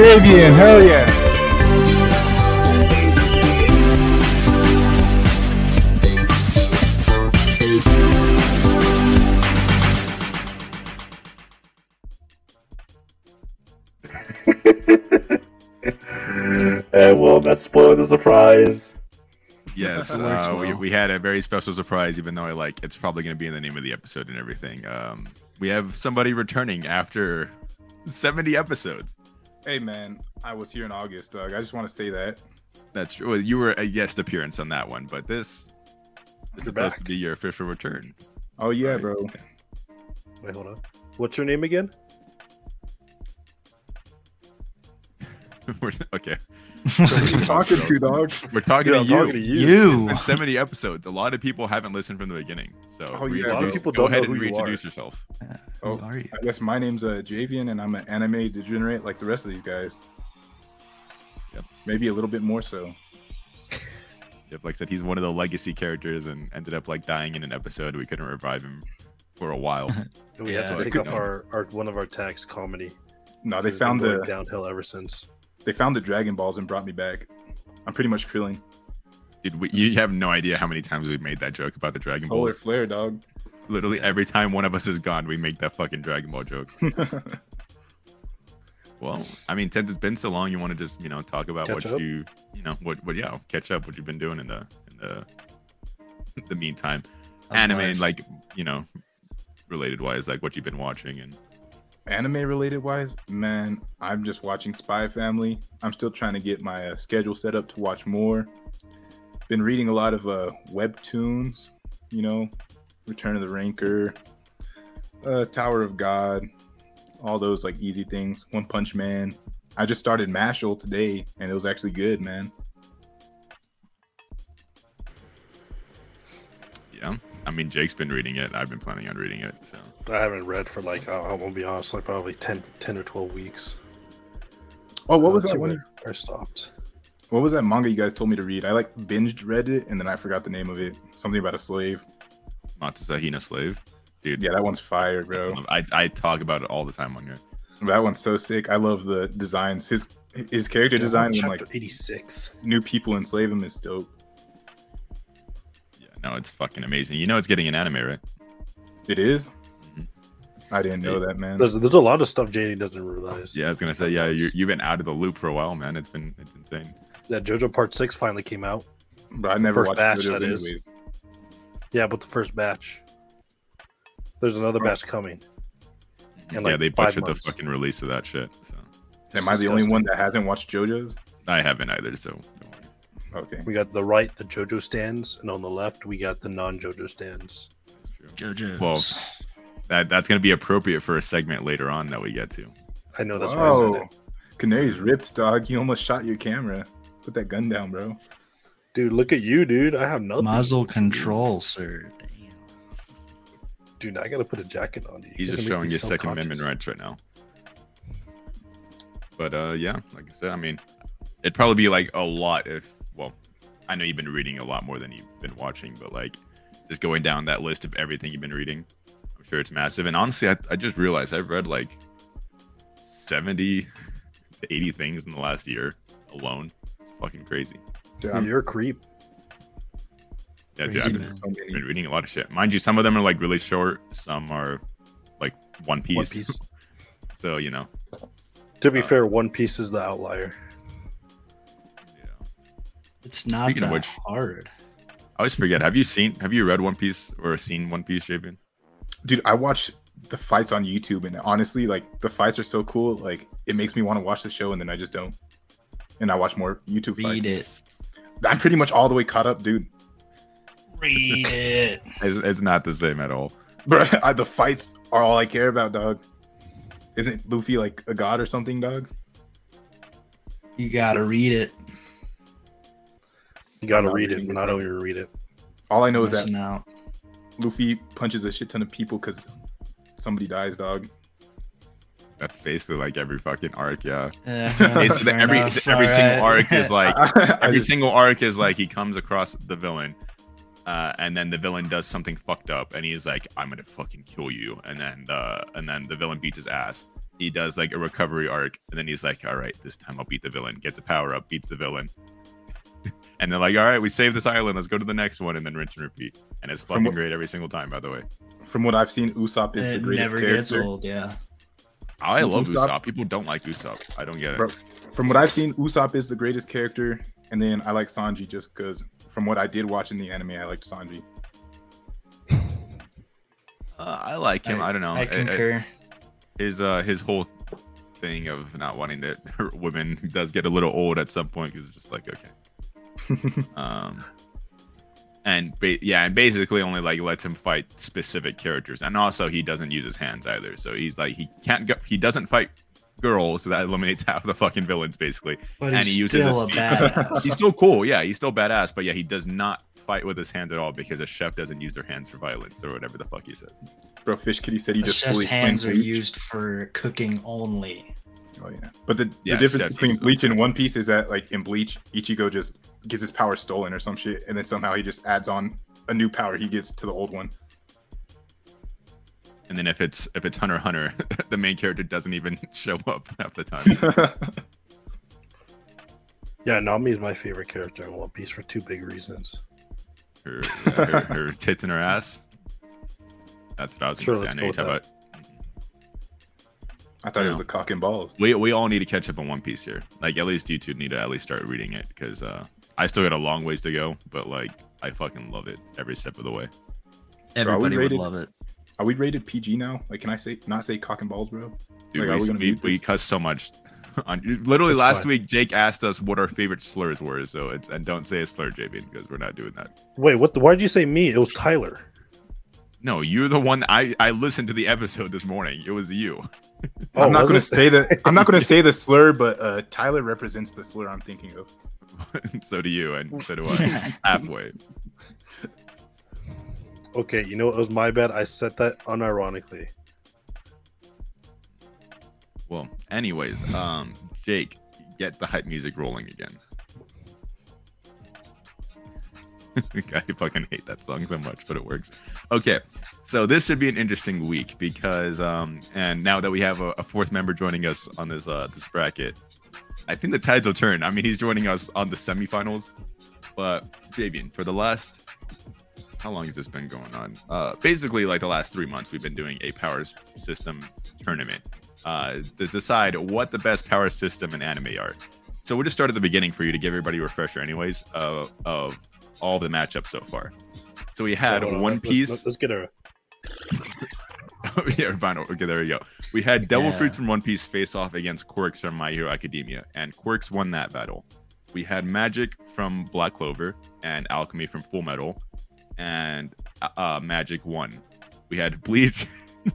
I'm Javian. Hell yeah. and well, that's spoiled the surprise. Yes, uh, we, we had a very special surprise, even though I like it's probably going to be in the name of the episode and everything. Um, we have somebody returning after 70 episodes. Hey man, I was here in August, Doug. I just want to say that. That's true. Well, you were a guest appearance on that one, but this is supposed back. to be your official return. Oh yeah, Right. bro. Wait, hold on. What's your name again? We're- okay, Who you talking to, dog? we're talking Dude, to you. talking to you. You. In 70 episodes, a lot of people haven't listened from the beginning. So Oh, yeah, a lot of people go don't ahead know and who you are. reintroduce yourself. Oh, are you? I guess my name's uh, Javian, and I'm an anime degenerate like the rest of these guys. Yep. Maybe a little bit more so. Yep, like I said, he's one of the legacy characters and ended up like dying in an episode. We couldn't revive him for a while. We had to take up our, our one of our tags, comedy. No, they found the downhill ever since. They found the Dragon Balls and brought me back. I'm pretty much Krillin. Dude, we, you have no idea how many times we've made that joke about the Dragon balls? Solar Balls. flare, dog. Literally every time one of us is gone, we make that fucking Dragon Ball joke. Well, I mean, since it's been so long, you want to just you know talk about Catch what up? you you know what what yeah catch up what you've been doing in the in the the meantime, How's anime life? like you know related wise like what you've been watching and Anime related wise, man, I'm just watching Spy Family. I'm still trying to get my uh, schedule set up to watch more. Been reading a lot of uh, webtoons, you know, Return of the Ranker, uh, Tower of God, all those like easy things. One Punch Man. I just started Mashle today, and it was actually good, man. I mean, Jake's been reading it. I've been planning on reading it. So I haven't read for like I I won't be honest, like probably 10, 10 or twelve weeks. Oh, what was That's that where one? I stopped. What was that manga you guys told me to read? I like binged read it, and then I forgot the name of it. Something about a slave. Matsusa Hina Slave, dude. Yeah, that one's fire, bro. I, I talk about it all the time on here. That one's so sick. I love the designs. His his character design when Chapter like eighty six. new people enslave him is dope. Yeah, no, it's fucking amazing. You know, it's getting an anime, right? It is? Mhm. I didn't know that, man. There's there's a lot of stuff JD doesn't realize. Yeah, I was gonna say, yeah, you, you've been out of the loop for a while, man. It's been it's insane. That JoJo Part Six finally came out. But I never First watched batch, JoJo's that is. anyways. Yeah, but the first batch. There's another Oh. batch coming. In, yeah, like, they five butchered the fucking release of that shit. So Am I the only one that hasn't watched JoJo's? I haven't either. So don't worry. Okay. We got the right, the JoJo stands, and on the left we got the non-JoJo stands. That's true. JoJo's. Well, That that's gonna be appropriate for a segment later on that we get to. I know that's why I said it. Canary's ripped, dog. You almost shot your camera. Put that gun down, bro. Dude, look at you, dude. I have nothing. Muzzle control, sir. Damn. Dude, I gotta put a jacket on. You He's just showing his Second Amendment rights right now. But uh, yeah, like I said, I mean, it'd probably be like a lot if, well, I know you've been reading a lot more than you've been watching, but like just going down that list of everything you've been reading, I'm sure it's massive. And honestly, I, I just realized I've read like 70 to 80 things in the last year alone. It's fucking crazy. Dude, Dude, You're a creep. Yeah, dude, I've man. so been reading a lot of shit. Mind you, some of them are like really short, some are like One Piece. One Piece. So, you know, To be Uh, fair, One Piece is the outlier. Yeah. It's not Speaking of that which- hard. I always forget. Have you seen? Have you read One Piece or seen One Piece, Javian? Dude, I watch the fights on YouTube, and honestly, like the fights are so cool. Like it makes me want to watch the show, and then I just don't. And I watch more YouTube fights. Read fights. it. I'm pretty much all the way caught up, dude. Read it. It's, it's not the same at all. Bro, I, the fights are all I care about, dog. Isn't Luffy like a god or something, dog? You gotta read it. You gotta read it, reading but I don't bro. even read it. All I know is that Missing out. Luffy punches a shit ton of people because somebody dies, dog. That's basically like every fucking arc. Yeah. Uh-huh, Basically, every enough, every single alright. arc is like every just- single arc is like he comes across the villain, uh, and then the villain does something fucked up, and he's like, "I'm gonna fucking kill you," and then uh, and then the villain beats his ass, he does like a recovery arc, and then he's like, "All right, this time I'll beat the villain." Gets a power up, beats the villain, and they're like, "All right, we saved this island. Let's go to the next one," and then rinse and repeat. And it's fucking what- great every single time. By the way, From what I've seen, Usopp is the It greatest never gets character. old. Yeah. I love Usopp- Usopp. People don't like Usopp. I don't get it. Bro, From what I've seen, Usopp is the greatest character, and then I like Sanji just because from what I did watch in the anime, I liked Sanji. Uh, I like him. I, don't know. I I- I- concur. his uh his whole thing of not wanting to hurt women does get a little old at some point because it's just like okay um and ba- yeah and basically only like lets him fight specific characters and also he doesn't use his hands either so he's like he can't go he doesn't fight girls so that eliminates half the fucking villains basically But and he's he uses still a his- badass. he's still cool yeah he's still badass but yeah he does not fight with his hands at all because a chef doesn't use their hands for violence or whatever the fuck he says Bro, Fish Kitty said he The just chef's fully hands are Bleach. used for cooking only. Oh yeah, but the, Yeah, the difference between Bleach and One Piece is that like in Bleach, Ichigo just gets his power stolen or some shit, and then somehow he just adds on a new power he gets to the old one. And then if it's if it's Hunter Hunter, the main character doesn't even show up half the time. Yeah, Nami is my favorite character in One Piece for two big reasons. Her, her, her tits and her ass. That's what I was Sure, gonna say. I know you talk about. I thought it was the cock and balls. We we all need to catch up on One Piece here. Like at least you two need to at least start reading it because uh, I still got a long ways to go, but like I fucking love it every step of the way. Everybody would rated- love it. Are we rated PG now? Like, can I say not say cock and balls, bro? Dude, Like, we we, gonna we, read cuss so much. On, literally That's last fine. week, Jake asked us what our favorite slurs were. So it's and don't say a slur, JB, because we're not doing that. Wait, what? The, why did you say me? It was Tyler. No, you're the one. I I listened to the episode this morning. It was you. Oh, I'm not gonna it? say that. I'm not gonna say the slur, but uh, Tyler represents the slur I'm thinking of. so do you, and so do I. Halfway. Okay, you know what? It was my bad. I said that unironically. Well, anyways, um, Jake, get the hype music rolling again. I fucking hate that song so much, but it works. Okay, so this should be an interesting week because, um, and now that we have a, a fourth member joining us on this uh this bracket, I think the tides will turn. I mean, he's joining us on the semifinals, but Fabian, for the last how long has this been going on? Uh, basically, like the last three months, we've been doing a power system tournament uh, to decide what the best power system in anime are. So we'll just start at the beginning for you to give everybody a refresher, anyways, of of all the matchups so far. So we had on, One let's- Piece. Let's, let's get a. yeah, fine. Okay, there we go. We had Devil Yeah. Fruits from One Piece face off against Quirks from My Hero Academia, and Quirks won that battle. We had Magic from Black Clover and Alchemy from Full Metal, and uh, uh, Magic won. We had Bleach,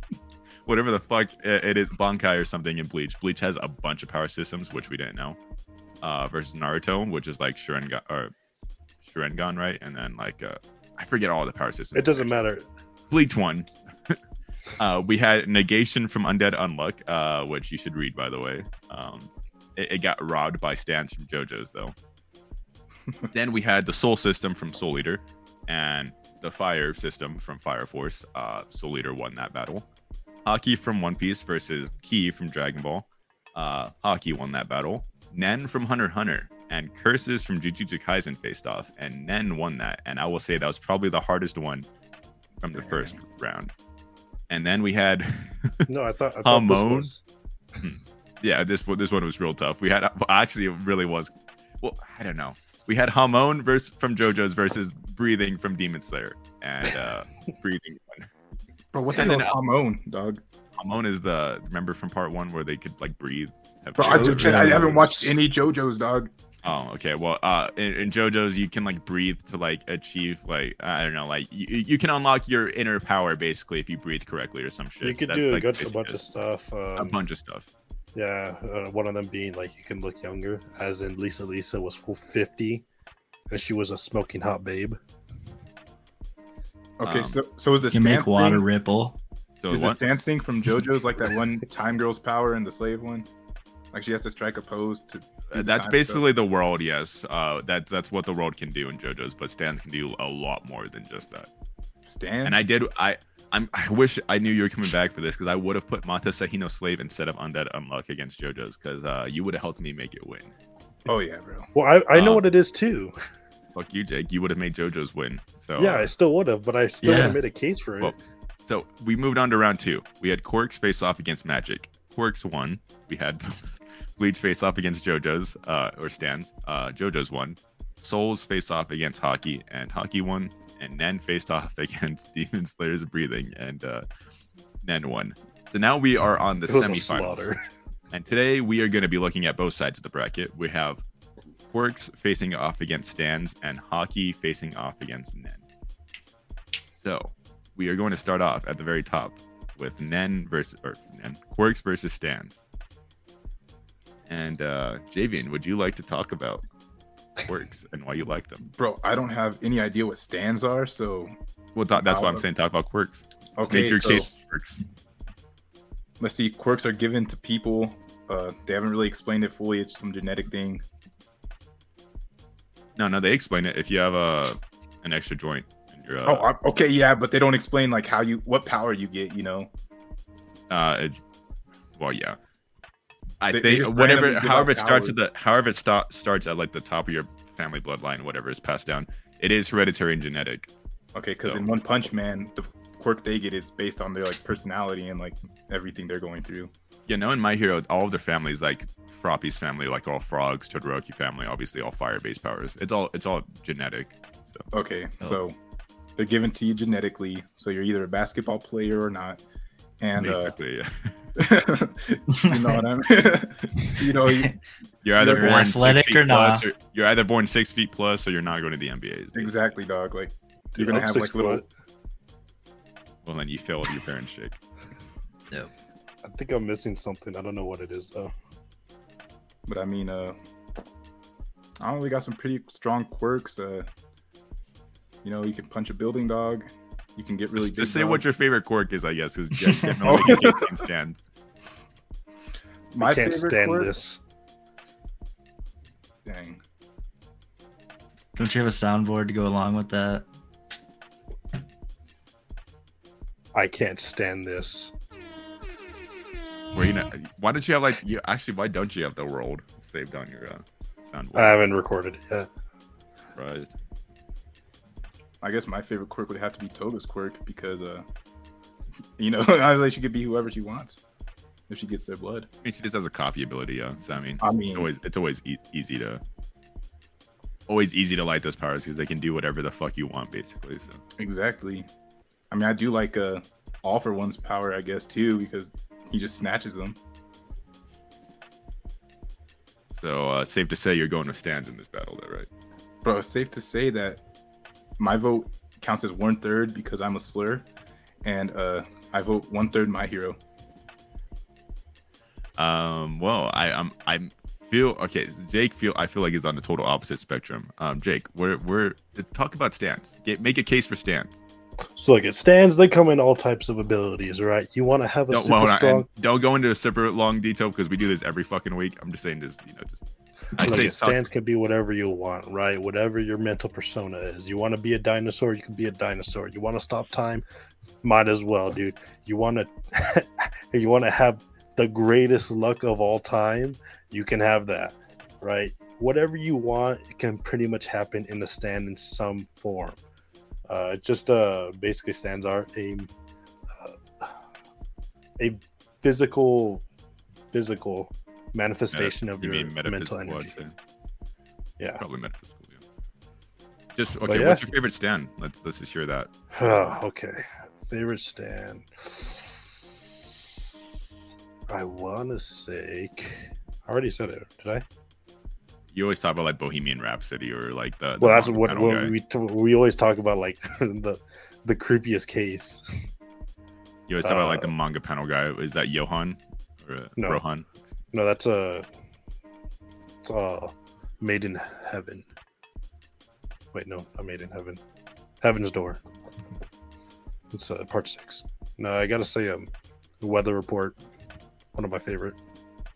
whatever the fuck it it is, Bankai or something in Bleach. Bleach has a bunch of power systems, which we didn't know. Uh, versus Naruto, which is like Sharingan or Sharingan, right? And then like uh, I forget all the power systems. It doesn't matter. Bleach one. uh, we had Negation from Undead Unluck, uh, which you should read, by the way. Um, it, it got robbed by Stands from JoJo's, though. then we had the Soul System from Soul Eater and the Fire System from Fire Force. Uh, Soul Eater won that battle. Haki from One Piece versus Ki from Dragon Ball. Uh, Haki won that battle. Nen from Hunter Hunter and Curses from Jujutsu Kaisen faced off, and Nen won that. And I will say that was probably the hardest one from the first round. And then we had, No, I thought. I thought this Hamon? was. yeah, this one this one was real tough. We had well, actually it really was. Well, I don't know. We had Hamon versus from JoJo's versus Breathing from Demon Slayer, and uh, Breathing. won. Bro, what the And hell then, is uh, hormone, dog? Hamon is the remember from part one where they could like breathe. have Bro, I, breath? I haven't watched any JoJo's, dog. Oh, okay. Well, uh, in, in JoJo's, you can like breathe to like achieve like I don't know, like you, you can unlock your inner power basically if you breathe correctly or some shit. You could That's, do a, like, good, a bunch of stuff. Um, a bunch of stuff. Yeah, uh, one of them being like you can look younger, as in Lisa Lisa was full fifty, and she was a smoking hot babe. Okay, Um, so so is the You make water thing, ripple. So is the what? stance thing from JoJo's like that one time girl's power and the slave one? Like she has to strike a pose to. Do Uh, that's basically the world. Yes, uh, that's that's what the world can do in JoJo's, but Stands can do a lot more than just that. stuff. Stance. And I did I I'm, I wish I knew you were coming back for this because I would have put Mata Sahino Slave instead of Undead Unluck against JoJo's because uh, you would have helped me make it win. Oh yeah, bro. Well, I, I know Uh, what it is too. Fuck you, Jake. You would have made JoJo's win. So yeah, uh, I still would have, but I still Yeah. would have made a case for it. Well, So we moved on to round two. We had Quirks face off against Magic. Quirks won. We had Bleach face off against JoJo's uh, or Stands. Uh, JoJo's won. Souls face off against Haki, and Haki won. And Nen faced off against Demon Slayer's Breathing, and uh, Nen won. So now we are on the semifinals. And today we are going to be looking at both sides of the bracket. We have Quirks facing off against Stands and Haki facing off against Nen. So we are going to start off at the very top with Nen versus or Nen, Quirks versus Stands. And uh Javian, would you like to talk about Quirks and why you like them? Bro, I don't have any idea what stands are, so Well, th- that's why I'm saying. Talk about Quirks. okay. Make your so, case. Quirks. Let's see. Quirks are given to people. Uh, they haven't really explained it fully. It's some genetic thing. No, no, they explain it. If you have a an extra joint uh, oh, okay, yeah, but they don't explain like how you, what power you get. You know. Uh, it, well, yeah. I They- they think just whatever, however it starts at the, however it sta- starts at like the top of your family bloodline, whatever is passed down, it is hereditary and genetic. Okay, because So- in One Punch Man, the quirk they get is based on their like personality and like everything they're going through. You know, in My Hero, all of their families, like Froppy's family, like all frogs, Todoroki family, obviously all fire-based powers. It's all, it's all genetic. Okay, Oh. so they're given to you genetically, so you're either a basketball player or not. And uh, Basically, you know what I mean? you know, you- you're either You're born athletic six feet or not. plus, or you're either born six feet plus, or you're not going to the NBA. exactly, dog. Like you're Dude, gonna I'm have six like little. Well, then you failed your parents' shake. I think I'm missing something. I don't know what it is though. But I mean, uh, I don't know. We got some pretty strong quirks. Uh, you know, you can punch a building dog. You can get really. just, big just say dog. what your favorite quirk is, I guess, because Jeff definitely can't stand. My I can't favorite stand quirk? this. Dang. Don't you have a soundboard to go along with that? I can't stand this. Where you know, why don't you have like you actually? Why don't you have the world saved on your uh, soundboard? I haven't recorded it yet. Surprised. I guess my favorite quirk would have to be Toga's quirk because, uh, you know, obviously she could be whoever she wants if she gets their blood. I mean, she just has a copy ability, yeah. So I mean, I it's always it's always e- easy to always easy to light those powers because they can do whatever the fuck you want, basically. So exactly. I mean, I do like uh, All for One's power, I guess, too, because he just snatches them. so uh, safe to say you're going to stands in this battle, though, right? Bro, it's safe to say that my vote counts as one third because I'm a slur, and uh, I vote one third my hero. Um, well, I I'm I'm feel okay. Jake feel I feel like he's on the total opposite spectrum. Um, Jake, we're we're talk about stands. Get make a case for stands. So like it stands, they come in all types of abilities, right? You want to have a Don't, super well, strong. don't go into a super long detail because we do this every fucking week. I'm just saying, this, you know, just I'd Like talk- stands can be whatever you want, right? Whatever your mental persona is. You want to be a dinosaur, you can be a dinosaur. You want to stop time, might as well, dude. You want to, you want to have the greatest luck of all time, you can have that, right? Whatever you want, it can pretty much happen in the stand in some form. Uh, just uh, basically stands are a uh, a physical physical manifestation of you your mental energy. say. Yeah. Probably metaphysical. Yeah. Just okay. yeah. What's your favorite stand? Let's let's just hear that. okay. Favorite stand. I want to say. I already said it. Did I? You always talk about like Bohemian Rhapsody or like the. the Well, that's what, we t- we always talk about, like the the creepiest case. You always talk about like the uh, manga panel guy. Is that Johan or uh, No. Rohan? No, that's a. It's uh, Made in Heaven. Wait, no, not Made in Heaven. Heaven's Door. It's uh, part six. No, I gotta say, um, Weather Report, one of my favorite.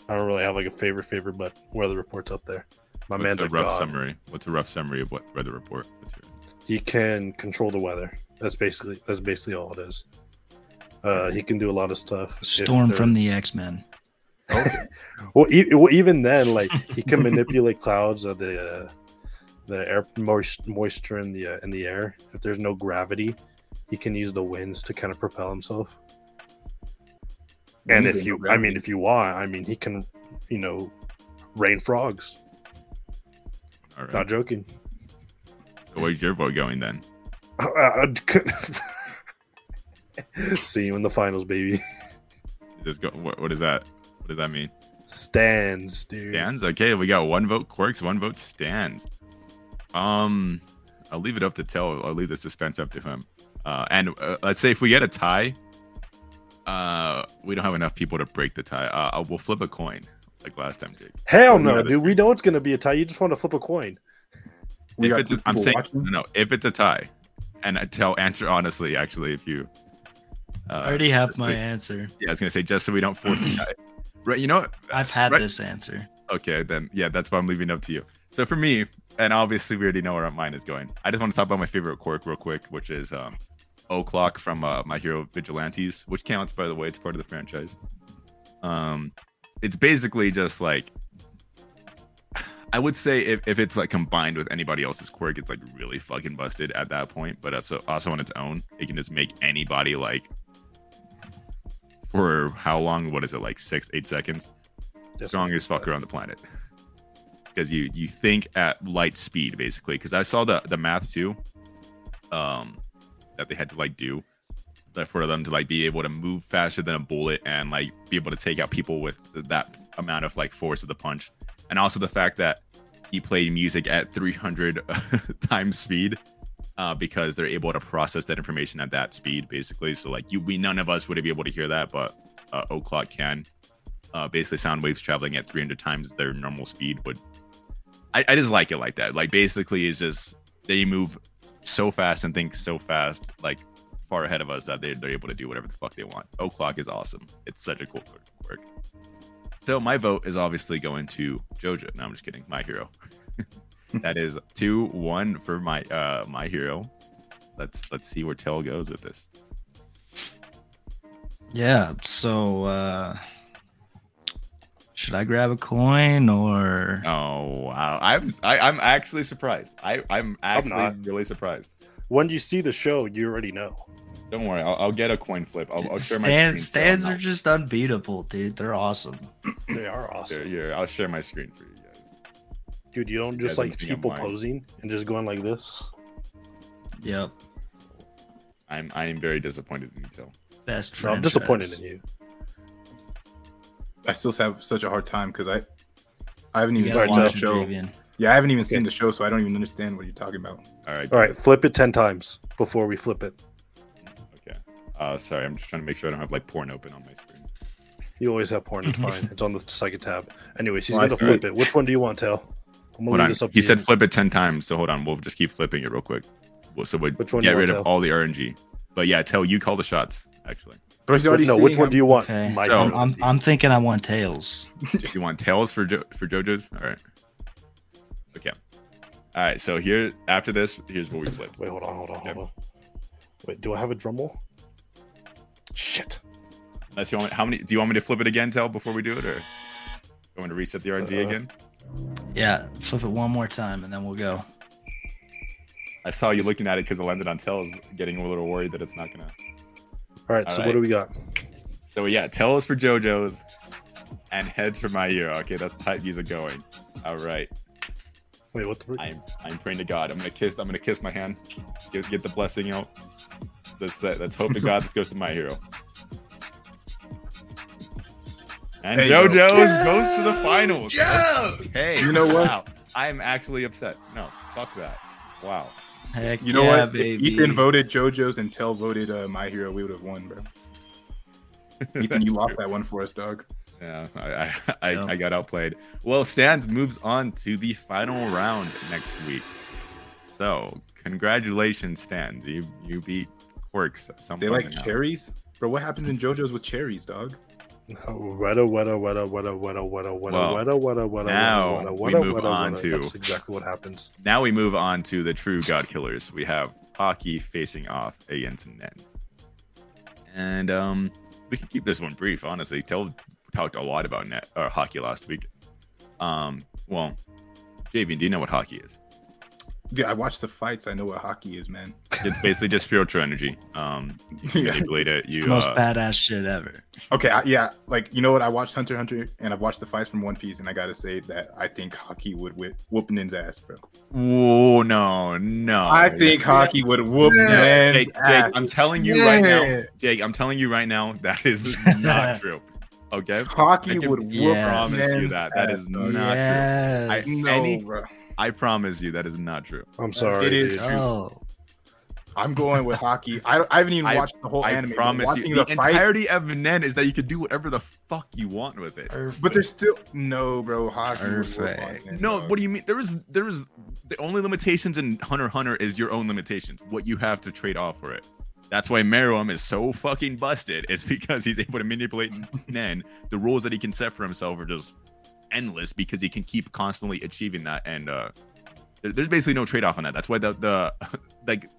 I don't really have like a favorite favorite, but Weather Report's up there. My What's man's a a rough god. summary? What's a rough summary of what weather report? What's your... He can control the weather. That's basically that's basically all it is. Uh, he can do a lot of stuff. Storm from the X Men. Okay. Well, e- well, even then, like he can manipulate clouds of the uh, the air moist, moisture in the uh, in the air. If there's no gravity, he can use the winds to kind of propel himself. And Winds if you, no I mean, if you want, I mean, he can, you know, rain frogs. All right. Not joking. So where's your vote going then? See you in the finals, baby. Is this go, what, what is that? What does that mean? Stands, dude. Stands. Okay, we got one vote Quirks, one vote stands. Um, I'll leave it up to Tell. I'll leave the suspense up to him. Uh, and uh, let's say if we get a tie, uh, we don't have enough people to break the tie. Uh, uh, we'll flip a coin like last time, Jake. Hell We no, got a dude. We know it's gonna be a tie. You just want to flip a coin. We if it's, a, two I'm saying watching. no, no. If it's a tie, and I tell answer honestly, actually, if you. Uh, I already have my so- answer. Yeah, I was gonna say just so we don't force the tie. Right, you know what? I've had Right. this answer. Okay, then yeah, that's why I'm leaving it up to you. So for me, and obviously we already know where mine is going. I just want to talk about my favorite quirk real quick, which is um O'Clock from uh, My Hero Vigilantes, which counts by the way, it's part of the franchise. Um it's basically just like I would say if, if it's like combined with anybody else's quirk, it's like really fucking busted at that point. But also also on its own, it can just make anybody like for how long? What is it like six, eight seconds? Just strongest fucker on the planet. Because you you think at light speed basically. Because i saw the the math too um that they had to like do that for them to like be able to move faster than a bullet and like be able to take out people with that amount of like force of the punch. And also the fact that he played music at 300 times speed uh, because they're able to process that information at that speed basically. So like you we none of us would be able to hear that but uh, o'clock can uh, basically sound waves traveling at 300 times their normal speed would I, I just like it like that. Like basically it's just they move so fast and think so fast like far ahead of us that they're, they're able to do whatever the fuck they want. O'clock is awesome. It's such a cool quirk. So my vote is obviously going to jojo. No i'm just kidding. My hero that is two one for my uh my hero let's let's see where Tell goes with this Yeah. So uh should I grab a coin or Oh wow! I'm I, I'm actually surprised. I I'm actually not. really surprised. When you see the show, you already know. Don't worry, I'll, I'll get a coin flip. I'll, I'll share my Stand, screen. so stands are just unbeatable, dude. They're awesome. They are awesome, here, I'll share my screen for you guys. Dude. You don't just like don't think I'm people lying. posing and just going like this. Yep. I'm I am very disappointed in you, Till. Best No. I'm disappointed in you. I still have such a hard time because I, I haven't even gotta seen the show. Javian. Yeah, I haven't even Okay. seen the show, so I don't even understand what you're talking about. All right. All right, flip it ten times before we flip it. Okay. Uh, sorry, I'm just trying to make sure I don't have like porn open on my screen. You always have porn. It's fine. It's on the second tab. Anyways, he's Well, gonna flip it. Which one do you want, Tell? I'm Hold on. this up He said you. flip it ten times, so hold on. We'll just keep flipping it real quick. Well, so we Which one get rid want, of Tell? all the RNG. But yeah, Tell you call the shots. Actually, But he's already no, saying which one I'm- do you want? Okay. So- I'm. I'm, I'm thinking I want tails. If you want tails for jo- for JoJo's? All right. Okay. All right. So here, after this, here's what we flip. Wait, hold on, hold on, Okay. hold on. Wait, do I have a drum roll? Shit. Unless you want, how many? Do you want me to flip it again, Tell, before we do it, or you want me to reset the RNG Uh, again? Yeah, flip it one more time and then we'll go. I saw you looking at it because it landed on Tell is getting a little worried that it's not gonna. All right, All so right. what do we got? So yeah, Tell is for JoJo's, and heads for my hero. Okay, that's tight music going. All right. Wait, what the? I'm I'm praying to God. I'm gonna kiss. I'm gonna kiss my hand. Get get the blessing out. Let's let, let's hope to God this goes to my hero. And There you go. JoJo's goes to the finals. Hey, You know what? Wow, I'm actually upset. No, fuck that. Wow. Heck You know yeah, what? baby. If Ethan voted JoJo's and Tell voted uh, My Hero, we would have won, bro. Ethan, you That's lost that one for us, dog. Yeah, I I, I, Yeah. I got outplayed. Well, Stands moves on to the final round next week. So congratulations, Stands. You you beat Quirks. at Some They like now. cherries, bro. What happens in JoJo's with cherries, dog? Weta, weta, weta, weta, weta, weta, weta, weta, weta, weta, now weta, we move weta, on weta. to- That's exactly what happens. Now we move on to the true God Killers. We have Haki facing off against Nen. and um, we can keep this one brief. Honestly, Tell talked a lot about net or Haki last week. Um, well, JV, do you know what Haki is? Dude, I watch the fights. I know what Haki is, man. It's basically just spiritual energy. Um, you Yeah. manipulate it. It's the most uh, badass shit ever. Okay, I, yeah, like you know what? I watched Hunter Hunter and I've watched the fights from One Piece, and I gotta say that I think Haki would whip whoop Nin's ass, bro. Whoa, no, no. I think Haki would whoop Yeah. Nin's Jake, Jake, ass. I'm telling you right now, Jake, I'm telling you right now, that is not true. Okay, Haki I can would whoop Yes. promise you that. That ass, is not yes. I- No, Any- bro. I promise you that is not true. I'm sorry. It is dude. true. Oh, I'm going with Haki. I, I haven't even I- watched the whole I anime. but promise you, the, the, entirety of Nen is that you can do whatever the fuck you want with it. but there's still no, bro. Haki. Perfect. on No, dog. what do you mean? There is there is the only limitations in Hunter Hunter is your own limitations. What you have to trade off for it. That's why Meruem is so fucking busted. Is because he's able to manipulate Nen. The rules that he can set for himself are just endless because he can keep constantly achieving that. And uh there's basically no trade off on that. That's why the the like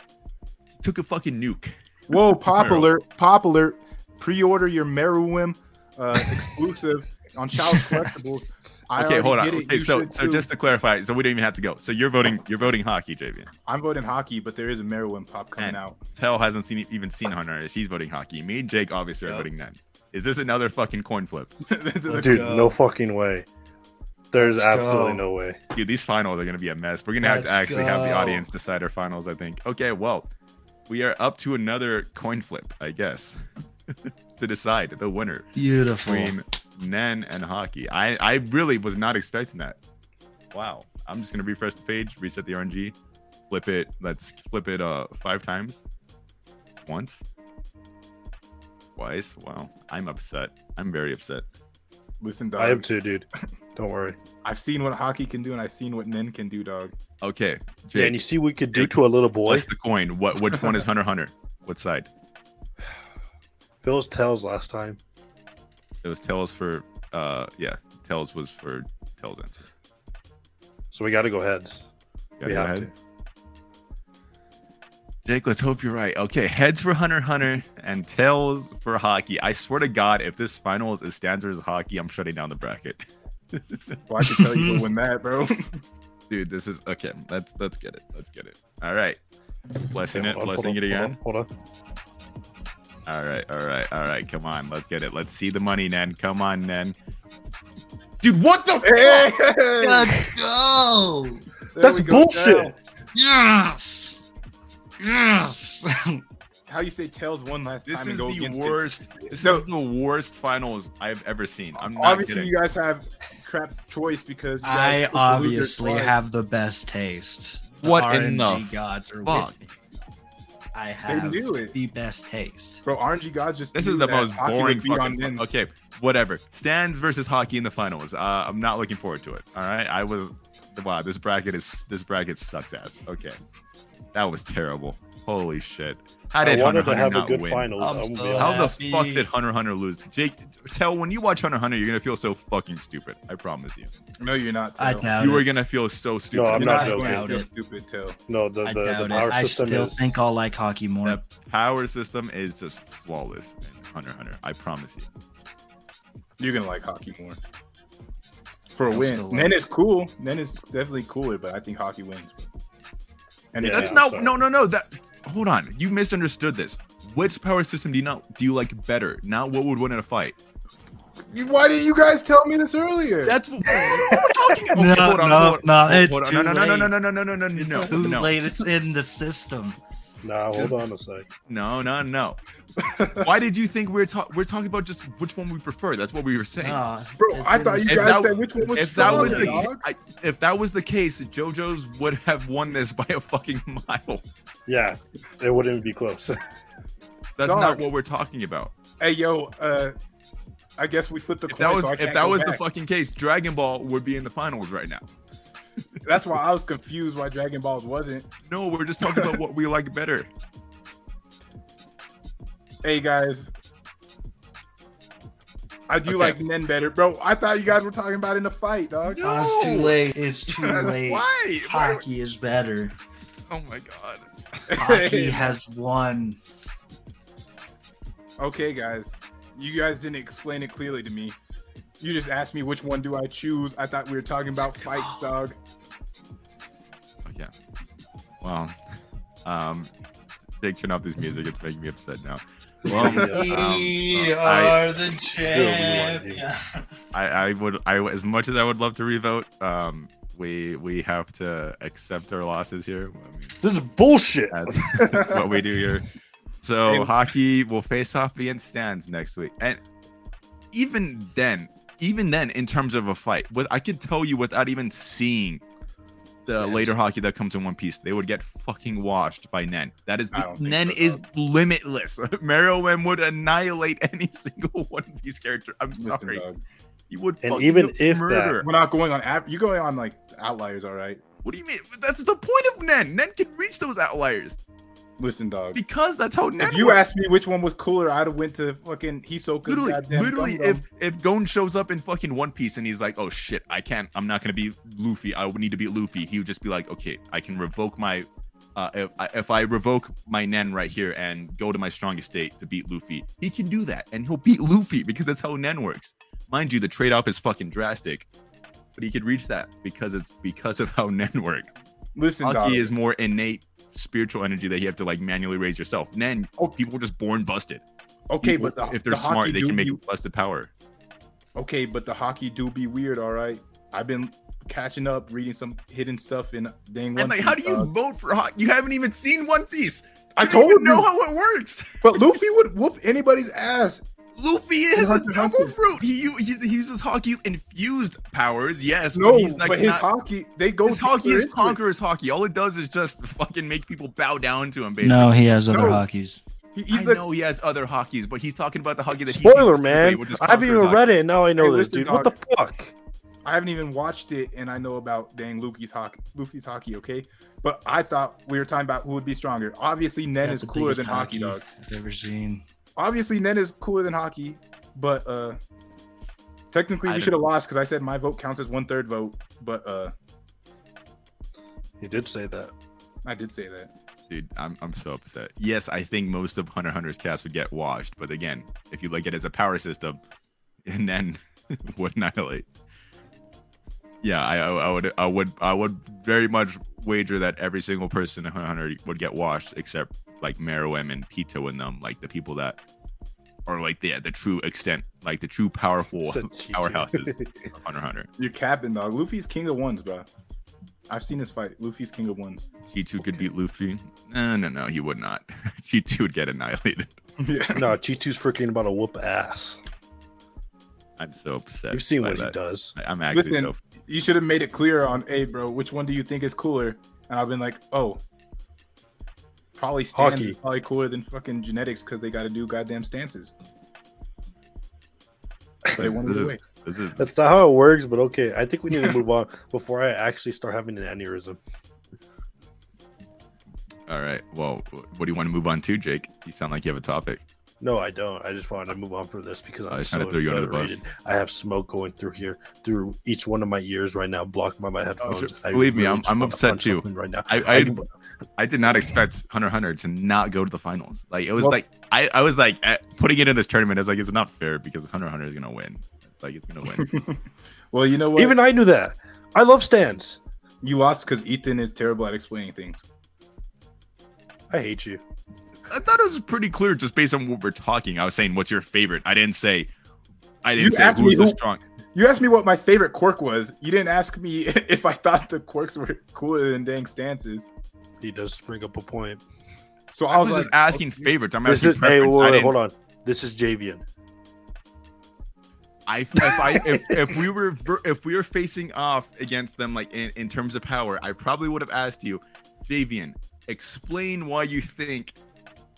took a fucking nuke. Whoa, popular, popular. Pre-order your Meruem uh, exclusive on Chalice Collectibles. I okay, hold on. Okay, so so too. just to clarify, so we don't even have to go. So you're voting you're voting Haki, Javian. I'm voting Haki, but there is a Meruem pop coming And- out. Tell hasn't seen even seen Hunter. He's voting Haki. Me and Jake obviously are voting Nen. Is this another fucking coin flip? This is a- Let's Dude, go. no fucking way. There's Let's absolutely go. no way. Dude, these finals are gonna be a mess. We're gonna have to Let's actually have the audience decide our finals. I think. Okay, well, we are up to another coin flip, I guess, to decide the winner beautiful. between Nen and Haki. I I really was not expecting that. Wow. I'm just gonna refresh the page, reset the RNG, flip it. Let's flip it uh five times. Once. Twice. Wow. I'm upset. I'm very upset. Listen, dog. I am too, dude. Don't worry. I've seen what Haki can do, and I've seen what Nin can do, dog. Okay. Dan, you see what we could do Jake, to a little boy? what's the coin? What which one is Hunter x Hunter? What side? Phil's tails last time. It was Tails for uh yeah, Tails was for Tails answer. So we got to go heads. Gotta we go have ahead. Jake, let's hope you're right. Okay, heads for Hunter Hunter and tails for Haki. I swear to God, if this finals is stands versus Haki, I'm shutting down the bracket. Well, I can tell you to win that, bro. Dude, this is okay. Let's let's get it. Let's get it. All right. Blessing Okay, it, on, blessing hold it again. Hold on. Hold All right, all right, all right. Come on, let's get it. Let's see the money, Nen. Come on, Nen. Dude, what the hey, Let's go. there That's go, bullshit. Tails. Yes. Yes. How you say Tails one last This time is and go the against it? worst. This No. is the worst finals I've ever seen. I'm not Obviously, kidding. you guys have crap choice because I picked the obviously have the best taste. The What in the RNG gods are fuck? with me. I have knew it. the best taste. Bro, RNG gods just. This knew is the that most Haki would boring beat on fucking. Nins. Okay, whatever. Stands versus Haki in the finals. Uh, I'm not looking forward to it. All right, I was. Wow, this bracket is this bracket sucks ass. Okay, that was terrible. Holy shit! How I did Hunter to Hunter have a not good win? finals. I'm I'm so How honest. the fuck did Hunter Hunter lose? Jake, tell when you watch Hunter Hunter, you're gonna feel so fucking stupid. I promise you. No, you're not. I doubt You are gonna feel so stupid. I'm You're not going joking. to Doubt feel. Stupid Tail. No, the I the, the doubt it. power I system still is. think I'll like Haki more. The power system is just flawless in Hunter Hunter. I promise you. You're gonna like Haki more. For a I'm win, still Nen is cool. Nen is definitely cooler, but I think Haki wins. And Yeah, That's not no no no that hold on. You misunderstood this. Which power system do you not do you like better? Not what would win in a fight. Why didn't you guys tell me this earlier? That's what we're talking about. No, Okay, hold on, no, hold on, no, hold it's on. too no, no, no, no, late. no, no, no, no, no, no, It's no, too no, late. It's in the system. Nah, hold on a sec. no, no, no. Why did you think we're talking? We're talking about just which one we prefer. That's what we were saying. Nah, Bro, I thought you If guys that- said which one was if that was the stronger, dog. I, if that was the case, JoJo's would have won this by a fucking mile. Yeah, it wouldn't even be close. That's Dog. not what we're talking about. Hey, yo, uh, I guess we flipped the If coin. that was so I if that go was the fucking case, Dragon Ball would be in the finals right now. That's why I was confused why Dragon Balls wasn't. No, we're just talking about what we like better. Hey guys, I do Okay. like Nen better, bro. I thought you guys were talking about in the fight, dog. Oh, it's too late. It's too late. Why? Why? Haki is better. Oh my god. Haki has won. Okay, guys, you guys didn't explain it clearly to me. You just asked me which one do I choose. I thought we were talking about fights, dog. Okay. Well, um, Jake, turn off this music. It's making me upset now. Well, um, We I- are the rewind champion. I, I would I as much as I would love to revote, um, we we have to accept our losses here. I mean, This is bullshit. that's, that's what we do here. So Haki will face off against stands next week, and even then, even then, in terms of a fight, with I could tell you without even seeing the Stands. later Haki that comes in One Piece, they would get fucking washed by Nen. That is I Nen so, is dog. limitless. Meruem would annihilate any single One Piece character. I'm Listen, sorry, dog. he would. And even if that- We're not going on. Av- you're going on like outliers, all right. What do you mean? That's the point of Nen. Nen can reach those outliers Listen, dog. because that's how Nen. If you asked me which one was cooler, I'd have went to fucking Hisoka's literally, literally, if if Gon shows up in fucking One Piece and he's like, "Oh shit, I can't. I'm not gonna be Luffy. I would need to be Luffy." He would just be like, "Okay, I can revoke my." Uh, if, I, if I revoke my Nen right here and go to my strongest state to beat Luffy, he can do that, and he'll beat Luffy because that's how Nen works. Mind you, the trade-off is fucking drastic, but he could reach that because it's because of how Nen works. listen, Haki dog. is more innate spiritual energy that you have to like manually raise yourself. And then Oh. people are just born busted. okay, People, but the, if they're the smart, they can make be- busted power. Okay, but the Haki do be weird. All right, I've been catching up, reading some hidden stuff in dang. And One like, how do you dog. vote for Haki? You haven't even seen One Piece. I You don't told even know how it works. But Luffy would whoop anybody's ass. Luffy is a Hunter double fruit. He, he he uses Haki infused powers, yes, No, but he's like but his not. Haki, they go. his Haki deeper is into it. conqueror's Haki. All it does is just fucking make people bow down to him. Basically, No, he has other No. Hakis. He, he's I the know he has other Hakis, but he's talking about the Haki that Spoiler, he's man. Which is I haven't even conqueror's read it, and now I know Hey, this, listen, dude. What the dog. fuck? I haven't even watched it, and I know about dang Luffy's Haki. Luffy's Haki, okay. But I thought we were talking about who would be stronger. Obviously, Nen Got is cooler biggest than Haki, dog. I've ever seen. Obviously, Nen is cooler than Haki, but uh, technically I we should have lost because I said my vote counts as one third vote. But uh, He did say that. I did say that. Dude, I'm I'm so upset. Yes, I think most of Hunter Hunter's cast would get washed, but again, if you look at it as a power system, and then would annihilate. Yeah, I, I I would I would I would very much wager that every single person in Hunter Hunter would get washed except like Meruem and Pito and them, like the people that are like the the true extent, like the true powerful powerhouses of Hunter x Hunter. You're capping, dog. Luffy's king of ones, bro. I've seen this fight. Luffy's king of ones. G2 could beat Luffy. No, no, no, he would not. G2 would get annihilated. yeah. no, G2's freaking about to whoop ass. I'm so upset. You've seen by what he does. I- I'm actually Listen, so You should have made it clear on, hey, bro, which one do you think is cooler? And I've been like, oh, probably stance Haki. is probably cooler than fucking genetics because they got to do goddamn stances. But it went This is- way. This is That's not how it works, but okay. I think we need to move on before I actually start having an aneurysm. all right. Well, what do you want to move on to, Jake? You sound like you have a topic. No, I don't. I just wanted to move on for this because I I'm was so trying to throw you under the bus. I have smoke going through here, through each one of my ears right now, blocked by my oh, headphones. sure. I Believe me, I'm- I'm upset too. right now. I I, I did not expect Hunter x Hunter to not go to the finals. Like it was Well- like I, I was like putting it in this tournament. I was like, it's not fair because Hunter x Hunter is gonna win. It's like it's gonna win. Well, you know what? Even I knew that. I love stands. you lost because Ethan is terrible at explaining things. I hate you. I thought it was pretty clear just based on what we're talking. I was saying, what's your favorite? I didn't say. I didn't You say asked who's the who- strong. You asked me what my favorite quirk was. You didn't ask me if I thought the quirks were cooler than dang stances. He does bring up a point. So I I was, was, just like, asking okay. favorites. I'm This asking is hey, wait, wait, hold on. This is Javian. I if I if, if we were if we were facing off against them like in, in terms of power, I probably would have asked you, Javian, explain why you think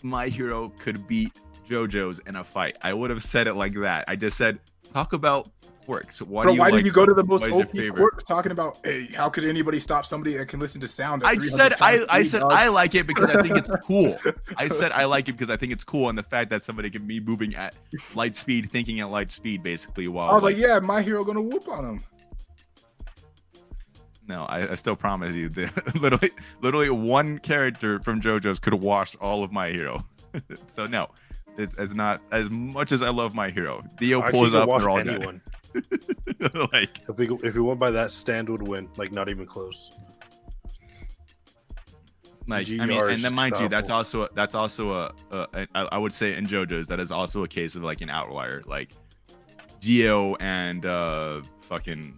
my hero could beat JoJo's in a fight. I would have said it like that. I just said talk about quirks. Why Bro, do you why like did you go to the most Why is your OP quirk talking about? Hey, how could anybody stop somebody that can listen to sound? I said I I said? I like it because I think it's cool. I said I like it because I think it's cool, and the fact that somebody can be moving at light speed, thinking at light speed, basically. While I was like, yeah, my hero gonna whoop on him. No, I, I still promise you that literally, literally one character from JoJo's could have washed all of my hero. so no, It's, it's not as much as I love my hero. Dio I pulls up, they're all watch dead. anyone. like If we if we went by that, stand would win. Like not even close. like I mean, and then mind you, that's also that's also a, a, a I I would say in JoJo's that is also a case of like an outlier. Like Dio and uh fucking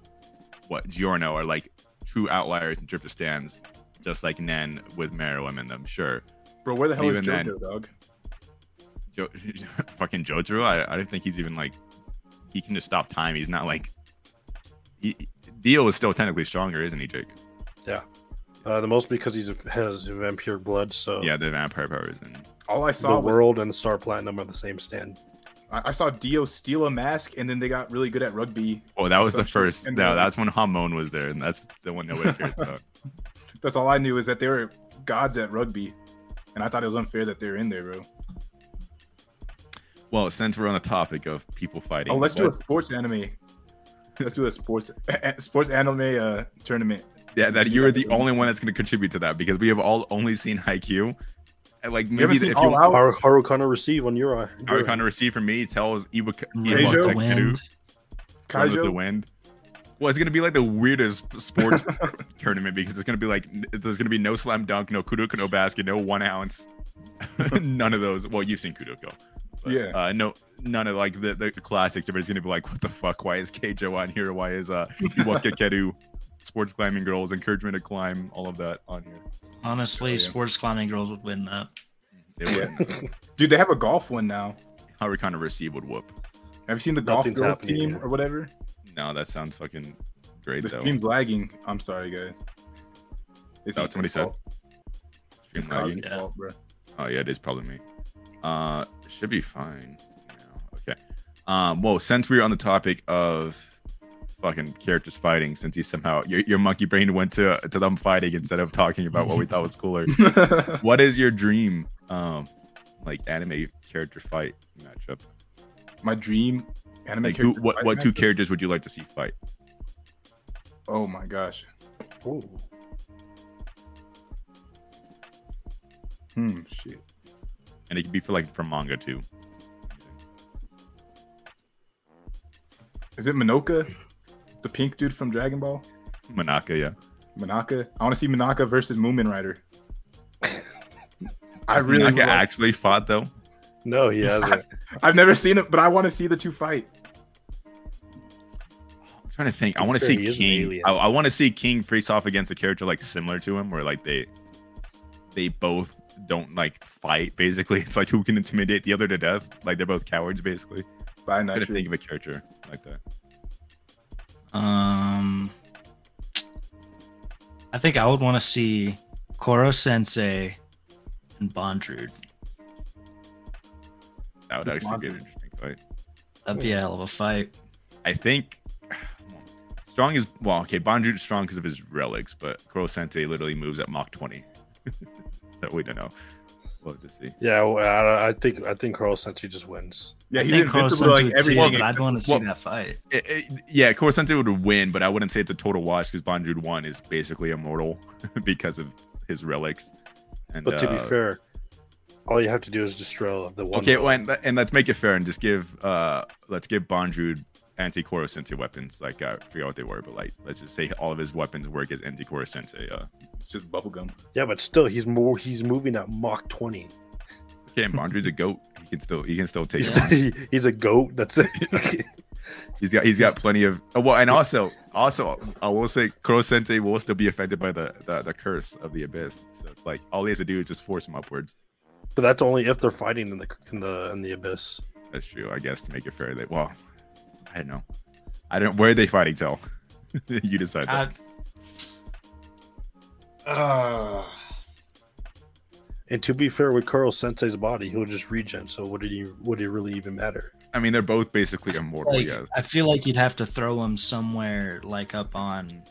what Giorno are like true outliers in terms of stands, just like Nen with Meruem in them. Sure, Bro, where the hell is Even then- JoJo, dog? jo- fucking Jojo. I, I don't think he's even like he can just stop time. He's not like he, Dio is still technically stronger, isn't he, Jake? Yeah. Uh, the most because he's a, has vampire blood. So Yeah, the vampire powers and All I the saw was world and the Star Platinum are the same stand. I saw Dio steal a mask, and then they got really good at rugby. oh, that was the first. No, that's when Hamon was there, and that's the one nobody cares about. That's all I knew is that they were gods at rugby, and I thought it was unfair that they were in there, bro. Well, since we're on the topic of people fighting, Oh, let's do a sports anime. Let's do a sports sports anime uh tournament. yeah, that you're the only one that's going to contribute to that because we have all only seen Haikyuu. And like haven't maybe seen if All you Out? Haru, Harukana receive on your eye. are kind of receive from me tells Iwaka Keijo? Iwaka Keru, Wind. Run with the wind. Well, it's gonna be like the weirdest sports tournament because it's gonna be like there's gonna be no slam dunk, no Kuroko, no basket, no one ounce, none of those. Well, you've seen Kuroko, but, Yeah. Uh, no, none of like the, the classics. Everybody's gonna be like, what the fuck? Why is Keijo on here? Why is uh Iwaka Keru, sports climbing girls, encouragement to climb, all of that on here? Honestly, Oh, yeah. sports climbing girls would win that. They would. Dude, they have a golf one now. Harukana receive would whoop. Have you seen the golf girls team here. or whatever? No, that sounds fucking great The though. stream's lagging. I'm sorry, guys. It's Oh, somebody said. Stream It's lagging. Yeah. fault, bro. Oh yeah, it is probably me. Uh, should be fine. Okay. Um, well, since we are on the topic of fucking characters fighting, since he somehow your, your monkey brain went to to them fighting instead of talking about what we thought was cooler. what is your dream, um, like anime character fight matchup? My dream anime Like, who, character what fight what two matchup? characters would you like to see fight? Oh my gosh. Oh. Hmm. Shit. And it could be for like from manga too. Is it Monaka? The pink dude from Dragon Ball? Monaka, yeah. Monaka? I want to see Monaka versus Mumen Rider. I really Monaka would like- actually fought though. No, he hasn't. I've never seen it, but I want to see the two fight. I'm trying to think. I I'm want to sure see he is an King. I, I want to see King face off against a character like similar to him, where like they they both don't like fight. Basically, it's like who can intimidate the other to death. Like they're both cowards. Basically, By I'm trying to think of a character like that. Um, I think I would want to see Koro Sensei and Bondrewd. That would Good actually be an interesting fight. That'd be a hell of a fight. I think strong is well. Okay, Bondrewd is strong because of his relics, but Koro Sensei literally moves at Mach 20. so we don't know. We'll have to see. yeah, well, I, I think I think Koro Sensei just wins. Yeah, I he's think invincible like would see everything. but I'd want to see that fight. It- it- yeah, Koro Sensei would win, but I wouldn't say it's a total wash because Bondrewd 1 is basically immortal because of his relics. And, But to be uh, fair, all you have to do is destroy the one. okay, well, and, and let's make it fair and just give uh let's give Bondrewd anti Koro Sensei weapons. Like uh, I forgot what they were, but like let's just say all of his weapons work as anti Koro Sensei. Uh, It's just bubblegum. yeah, but still, he's more. He's moving at Mach twenty. Okay, and Bondrewd's a goat. He can still he can still take He's, he- he's a goat. That's it. He's got he's got plenty of oh, well, and also also I will say Koro Sensei will still be affected by the, the the curse of the abyss. So it's like all he has to do is just force him upwards. but that's only if they're fighting in the in the in the abyss. That's true, I guess, to make it fair. That well, I don't know. I don't. Where are they fighting? Tell you decide. That. I- uh, And to be fair, with Koro Sensei's body, he'll just regen. So would it would it really even matter? I mean, they're both basically immortal. like, yes. I feel like you'd have to throw him somewhere like up on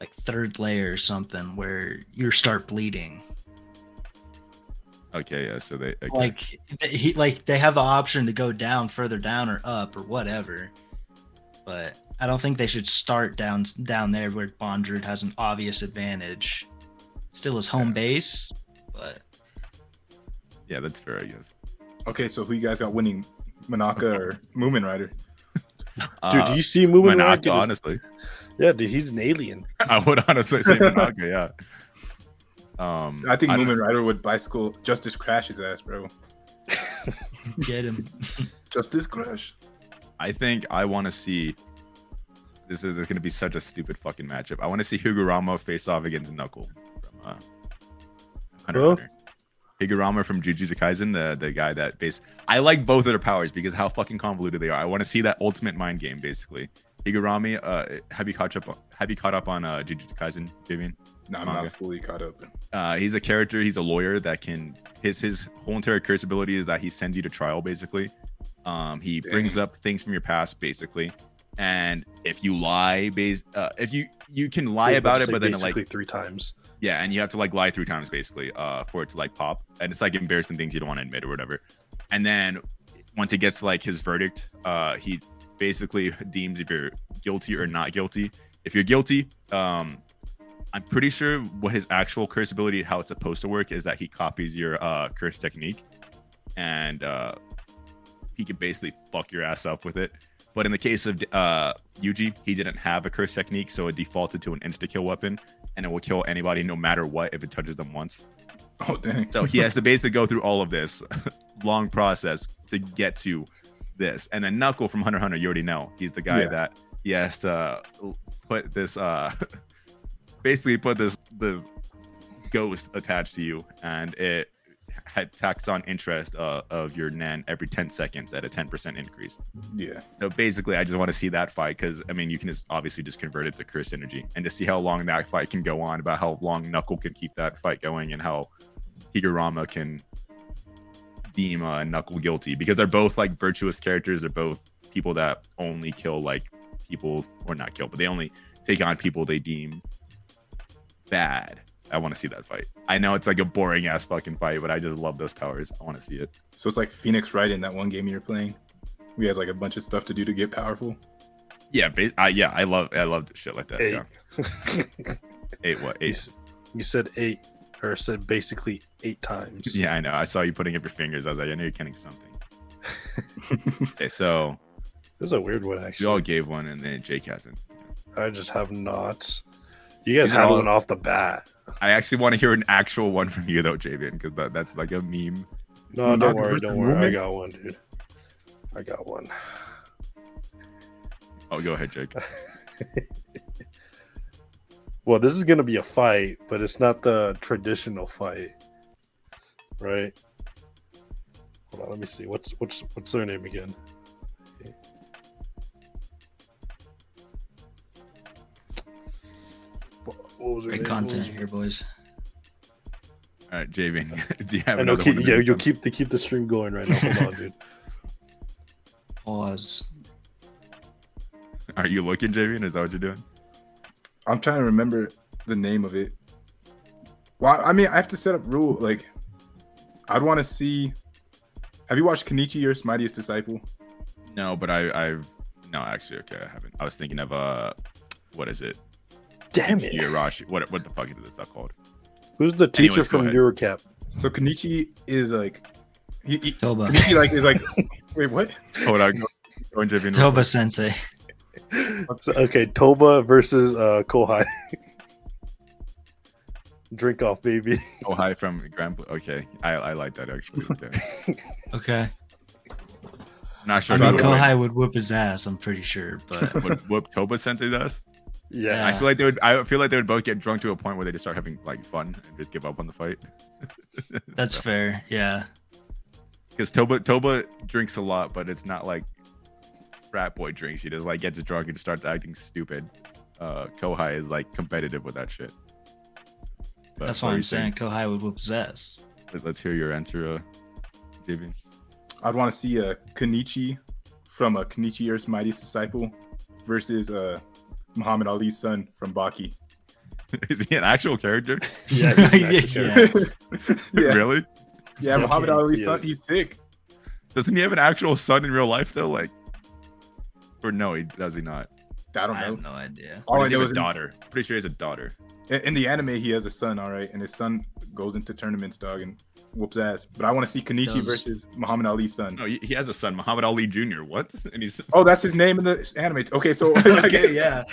like third layer or something where you start bleeding. Okay. Yeah. So they okay. Like he like they have the option to go down further down or up or whatever. But I don't think they should start down down there where Bondrewd has an obvious advantage. Still his home base, but yeah, that's fair. I guess. Okay, so who you guys got winning, Monaka or Mumen Rider? Dude, Uh, do you see moving around? Monaka, honestly. Yeah, dude, he's an alien. I would honestly say Monaka, yeah. Um, I think don't- Mumen Rider would bicycle Justice Crash his ass, bro. Get him. Justice Crash. I think I want to see. This is, this going to be such a stupid fucking matchup. I want to see Higuruma face off against Knuckle from uh, Hunter Huh? Hunter. Higuruma from Jujutsu Kaisen, the the guy that base. I like both of their powers because how fucking convoluted they are. I want to see that ultimate mind game, basically. Higuruma, uh, have you caught up? Have you caught up on uh, Jujutsu Kaisen, Vivian? No, I'm not fully caught up. uh, he's a character. He's a lawyer that can his his whole entire curse ability is that he sends you to trial. Basically, um, he brings up things from your past, basically, and if you lie, uh, if you you can lie was about it, but then basically like three times. yeah, and you have to like lie three times basically uh, for it to like pop, and it's like embarrassing things you don't want to admit or whatever. And then once it gets like his verdict, uh, he basically deems if you're guilty or not guilty. If you're guilty, um, I'm pretty sure what his actual curse ability, how it's supposed to work, is that he copies your uh, curse technique, and uh, he can basically fuck your ass up with it. But in the case of uh, Yuji, he didn't have a curse technique, so it defaulted to an insta kill weapon, and it will kill anybody no matter what if it touches them once. Oh dang. So he has to basically go through all of this long process to get to this. And then Knuckle from Hunter Hunter, you already know. He's the guy Yeah. that he has to put this uh basically put this this ghost attached to you and it had tax on interest uh, of your nan every 10 seconds at a 10% increase. yeah. So basically, I just want to see that fight because I mean, you can just obviously just convert it to curse energy and to see how long that fight can go on, about how long Knuckle can keep that fight going, and how Higuruma can deem uh, Knuckle guilty because they're both like virtuous characters. They're both people that only kill like people, or not kill, but they only take on people they deem bad. I want to see that fight. I know it's like a boring ass fucking fight, but I just love those powers. I want to see it. So it's like Phoenix Wright in that one game you're playing. He has like a bunch of stuff to do to get powerful. Yeah, ba- I, yeah, I love I love shit like that. Eight. Yeah. Eight what? you, Eight. you said eight, or said basically eight times. Yeah, I know. I saw you putting up your fingers. I was like, I know you're counting something. okay, so This is a weird one, we you all gave one, and then Jake hasn't. I just have not. You guys These had all- one off the bat. I actually want to hear an actual one from you though, Javian, because that, that's like a meme. No, don't worry, don't worry. I got one, dude. I got one. Oh, go ahead, Jake. Well, this is gonna be a fight, but it's not the traditional fight, right? Hold on, let me see. What's what's what's their name again? What what was her Great name? content here, boys. All right, Javian, do you have I know. another Keep, one? yeah, you'll keep the keep the stream going right now. Hold on, dude. Pause. Are you looking, Javian? Is that what you're doing? I'm trying to remember the name of it. Well, I mean, I have to set up rule. Like, I'd want to see. Have you watched Kenichi, your Mightiest Disciple? No, but I, I've no, actually, okay, I haven't. I was thinking of uh, what is it? Damn it! Yurashi. What what the fuck is this stuff called? Who's the teacher Anyways, from. Eurocap? So Kenichi is like, he, he Toba. Kenichi like is like, wait, what? Hold on, go, go on, Toba. Sensei. Okay, Toba versus uh, Kohai. Drink off, baby. Oh, hi from Grand. Pl- Okay, I, I like that actually. Okay. Okay. I'm not sure. I mean, Kohai would whoop his ass. I'm pretty sure, but. Would whoop Toba Sensei's ass? Yeah. I feel like they would. I feel like they would both get drunk to a point where they just start having like fun and just give up on the fight. that's fair. Yeah. Because Toba Toba drinks a lot, but it's not like frat boy drinks. He just like gets drunk and starts acting stupid. Uh, Kohai is like competitive with that shit. But That's what why I'm you saying Kohai would whoop his ass. Let- Let's hear your answer, uh, JB. I'd want to see a Kenichi from a Kenichi, your Mightiest Disciple versus uh, Muhammad Ali's son from Baki. is he an actual character? yeah, he's an actor Yeah. character. yeah, Really? yeah, Muhammad Okay, Ali's he son. is. He's sick. Doesn't he have an actual son in real life though? Like, or no, he does he not? I don't know. I know. have no idea. All I he know have is a in, daughter. Pretty sure he has a daughter. in, in the anime he has a son, all right, and his son goes into tournaments, dog, and whoops ass. But I want to see Kenichi Does- versus Muhammad Ali's son. No, he, he has a son, Muhammad Ali Jr. What? And he's Oh, that's his name in the anime. Okay, so okay, guess, yeah.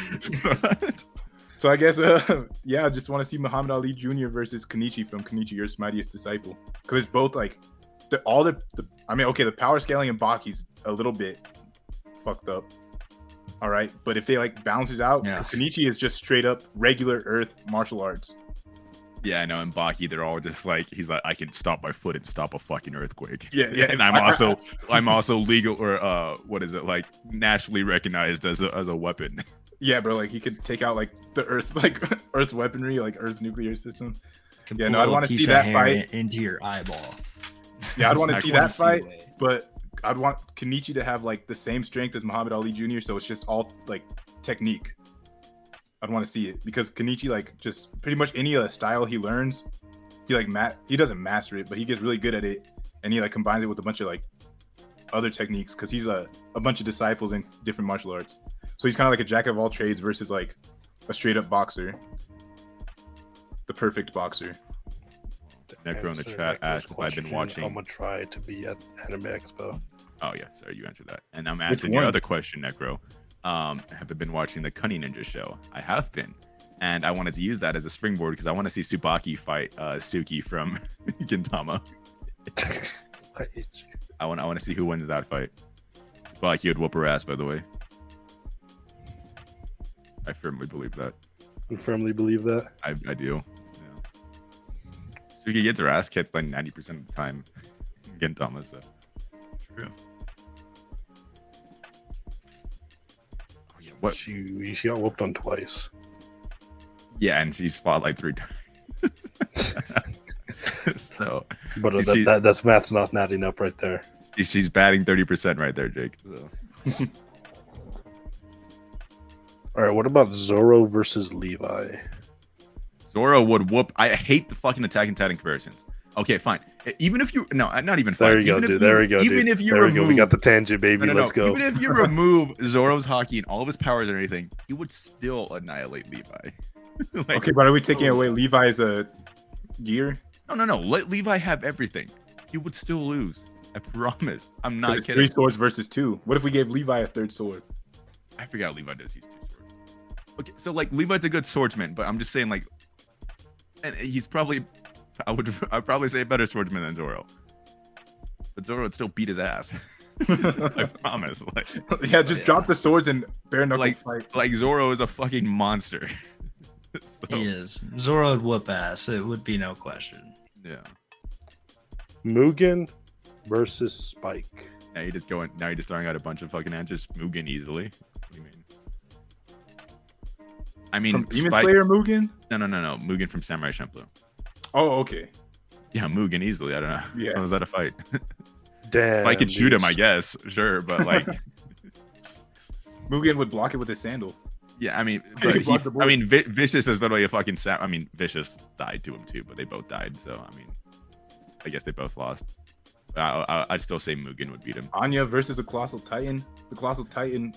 so I guess uh, yeah, I just want to see Muhammad Ali Jr. versus Kenichi from Kenichi Your Mightiest Disciple because it's both like the, all the, the I mean, okay, the power scaling in Baki's a little bit fucked up. All right, but if they like balance it out, Yeah. because Kenichi is just straight up regular Earth martial arts. yeah, I know. In Baki, they're all just like he's like, I can stop my foot and stop a fucking earthquake. Yeah, yeah. and I'm I- I- also I'm also legal or uh what is it like nationally recognized as a as a weapon. Yeah, bro, like he could take out like the Earth's like Earth's weaponry, like Earth's nuclear system. Can Yeah, no, I'd wanna see that fight. into your eyeball. Yeah, I'd want to see that fight. away. but I'd want Kenichi to have like the same strength as Muhammad Ali Jr. So it's just all like technique. I'd want to see it because Kenichi like just pretty much any uh, style he learns, he like mat he doesn't master it, but he gets really good at it, and he like combines it with a bunch of like other techniques because he's a a bunch of disciples in different martial arts. So he's kind of like a jack of all trades versus like a straight up boxer, the perfect boxer. Necro in the chat asked if I've been watching. I'm gonna try to be at Anime Expo. Oh yeah, sorry, you answered that. And I'm Which answering your one? other question, Necro. Um, have I been watching the Cunning Ninja show? I have been. And I wanted to use that as a springboard because I want to see Tsubaki fight uh, Suki from Gintama. I hate you. I want I want to see who wins that fight. Tsubaki would whoop her ass, by the way. I firmly believe that. You firmly believe that? I, I do. Yeah. Suki gets her ass kicked like 90% of the time in Gintama, so. True. What? She she got whooped on twice. Yeah, and she's fought like three times. so But uh, that, that that's math's not adding up right there. she- she's batting 30% right there, Jake. So. All right, what about Zoro versus Levi? Zoro would whoop. I hate the fucking Attack on Titan comparisons. Okay, fine. Even if you no, not even fine. There you go, even if dude. There we go. Even dude. if you there remove, we go. We got the tangent, baby. no, no, no. Let's go. Even if you remove Zoro's Haki and all of his powers and anything, he would still annihilate Levi. like, Okay, but are we taking away Levi's uh, gear? no, no, no. Let Levi have everything. He would still lose. I promise. I'm not kidding. Three swords versus two. What if we gave Levi a third sword? I forgot Levi does use two swords. Okay, so like Levi's a good swordsman, but I'm just saying like, and he's probably, I would, I'd probably say a better swordsman than Zoro. But Zoro would still beat his ass. I promise. Like, yeah, just Yeah. drop the swords and bare knuckle Like- fight. like Zoro is a fucking monster. so, He is. Zoro would whoop ass. It would be no question. yeah. Mugen versus Spike. Now you're just going. Now you're just throwing out a bunch of fucking answers. Mugen easily. What do you mean? I mean, From Demon Spike- Slayer Mugen? No, no, no, no. Mugen from Samurai Champloo. Oh, okay. Yeah, Mugen easily. I don't know. Yeah. How was that a fight? Damn. if I could shoot him, I guess, sure, but like, Mugen would block it with his sandal. yeah, I mean, He but he, blocked the I bullet. mean, Vi- Vicious is literally a fucking. Sa- I mean, Vicious died to him too, but they both died. So I mean, I guess they both lost. I, I, I'd still say Mugen would beat him. Anya versus a Colossal Titan. The Colossal Titan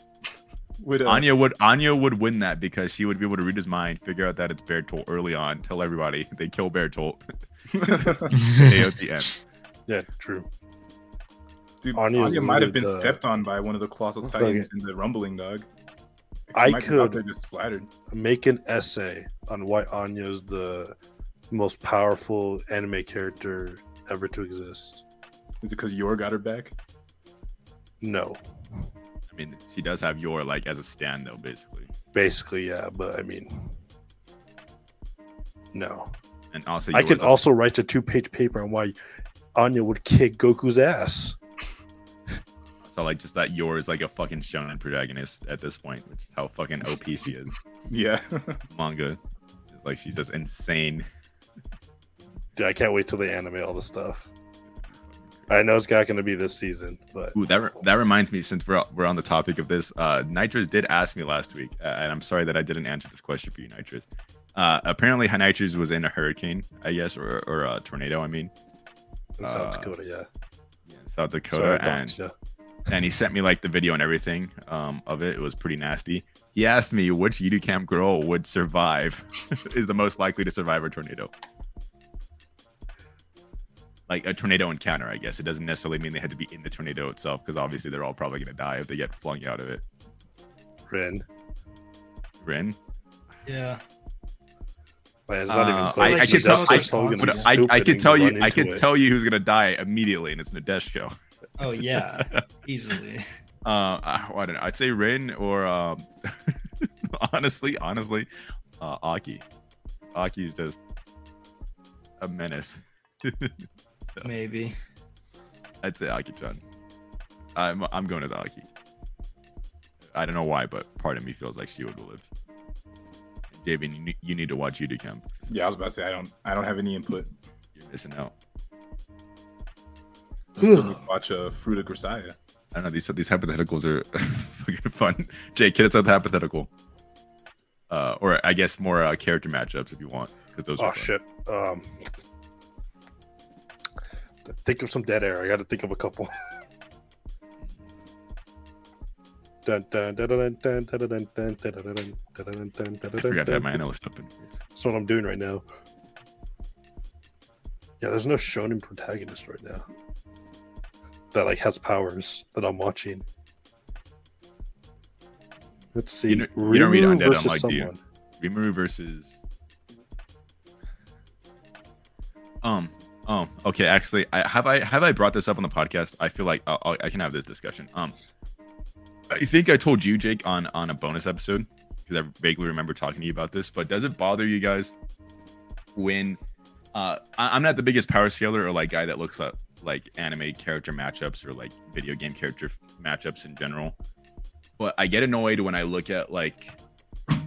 would. Uh, Anya would Anya would win that because she would be able to read his mind, figure out that it's Bertolt early on, tell everybody they kill Bertolt. AOTM. Yeah, true. Dude, Anya's Anya might have been the- stepped on by one of the Colossal Look Titans in the rumbling dog. I might be out could- just splattered. Make an essay on why Anya's the most powerful anime character ever to exist. Is it because Yor got her back? No, I mean, she does have Yor like as a stand though, basically, basically, yeah, but I mean, no. and also I Yor's could uh, a- also write a two-page paper on why Anya would kick Goku's ass. So like just that Yor's like a fucking shonen protagonist at this point, which is how fucking OP she is. Yeah. Manga. It's like she's just insane. Dude, I can't wait till they animate all the stuff. I know it's not going to be this season, but Ooh, that re- that reminds me. Since we're we're on the topic of this, uh, Nitrous did ask me last week, uh, and I'm sorry that I didn't answer this question for you, Nitrous. Uh, apparently, Nitrous was in a hurricane, I guess, or or a tornado. I mean, in South Uh, Dakota, yeah. yeah, South Dakota, I and and he sent me like the video and everything um, of it. It was pretty nasty. He asked me which camp girl would survive, is the most likely to survive a tornado. Like a tornado encounter, I guess. It doesn't necessarily mean they had to be in the tornado itself, because obviously they're all probably gonna die if they get flung out of it. Rin. Rin. Yeah. Man, it's not even Uh, close. I, I Like, could tell. I, responsible. but Stupid I, I could tell you. I could it. tell you who's gonna die immediately, and it's Nadeshiko. Oh yeah, easily. Uh, I, I don't know. I'd say Rin or um, honestly, honestly, uh, Aki. Aki is just a menace. So, Maybe. I'd say Aki-chan. I'm I'm going with Aki. I don't know why, but part of me feels like she would live. Javian, you, need- to watch Yuru Camp. Yeah, I was about to say I don't I don't have any input. You're missing out. I still need to watch uh, Fruit of Grisaia. I don't know. These these hypotheticals are fucking fun. Jake, hit us with a hypothetical. Uh, or I guess more uh, character matchups if you want, because those. Oh are fun. shit. Um, Think of some dead air. I got to think of a couple. Forgot my analyst. That's what I'm doing right now. Yeah, there's no shonen protagonist right now that like has powers that I'm watching. Let's see. You, know, you don't read Undead Unluck, someone. you? Rimuru versus. Um, Oh. Okay. Actually, I have I have I brought this up on the podcast. I feel like I'll, I'll, can have this discussion. Um. I think I told you, Jake, on on a bonus episode because I vaguely remember talking to you about this. But does it bother you guys when uh, I, I'm not the biggest power scaler or like guy that looks at like anime character matchups or like video game character matchups in general. But I get annoyed when I look at like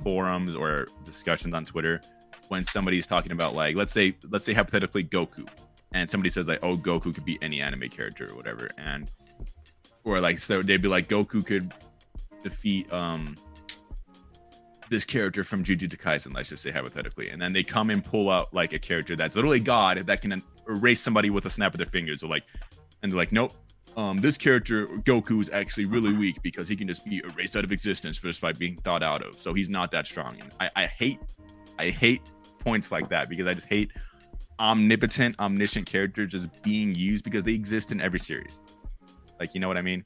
forums or discussions on Twitter when somebody's talking about like let's say let's say hypothetically Goku and somebody says like oh Goku could be any anime character or whatever and or like so they'd be like Goku could defeat um this character from Jujutsu Kaisen let's just say hypothetically and then they come and pull out like a character that's literally god that can erase somebody with a snap of their fingers or like and they're like nope um, this character Goku is actually really weak because he can just be erased out of existence just by being thought out of. So he's not that strong. And I, I hate, I hate points like that because I just hate omnipotent, omniscient characters just being used because they exist in every series. Like, you know what I mean?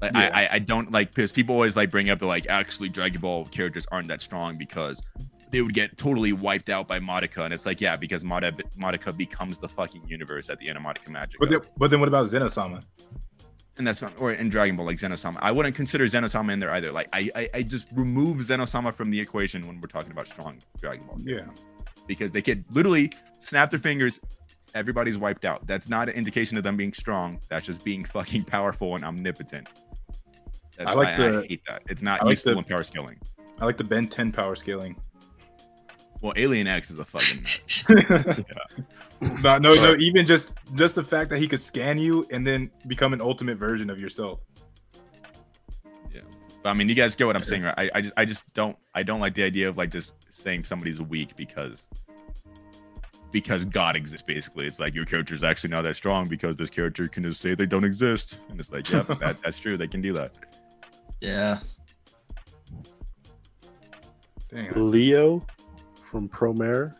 Like, Yeah. I, I, I don't like because people always like bring up the like actually Dragon Ball characters aren't that strong because they would get totally wiped out by Madoka, and it's like yeah, because Mada, Madoka becomes the fucking universe at the end of Madoka Magica. But then, but then what about Zenosama? and that's not or in Dragon Ball like Zenosama. I wouldn't consider Zenosama in there either. Like I, I I just remove Zenosama from the equation when we're talking about strong Dragon Ball Yeah. Because they could literally snap their fingers, everybody's wiped out. That's not an indication of them being strong. That's just being fucking powerful and omnipotent. That's I like why the- I hate that. It's not I like useful the- in power scaling. I like the Ben 10 power scaling. Well, Alien X is a fucking no, no, no. Even just just the fact that he could scan you and then become an ultimate version of yourself. Yeah. But, I mean, you guys get what I'm saying, right? I, I just I just don't I don't like the idea of like just saying somebody's weak because because God exists. Basically, it's like your character's actually not that strong because this character can just say they don't exist, and it's like, yeah, that, that's true. They can do that. Yeah. Dang, that's- Leo from Promare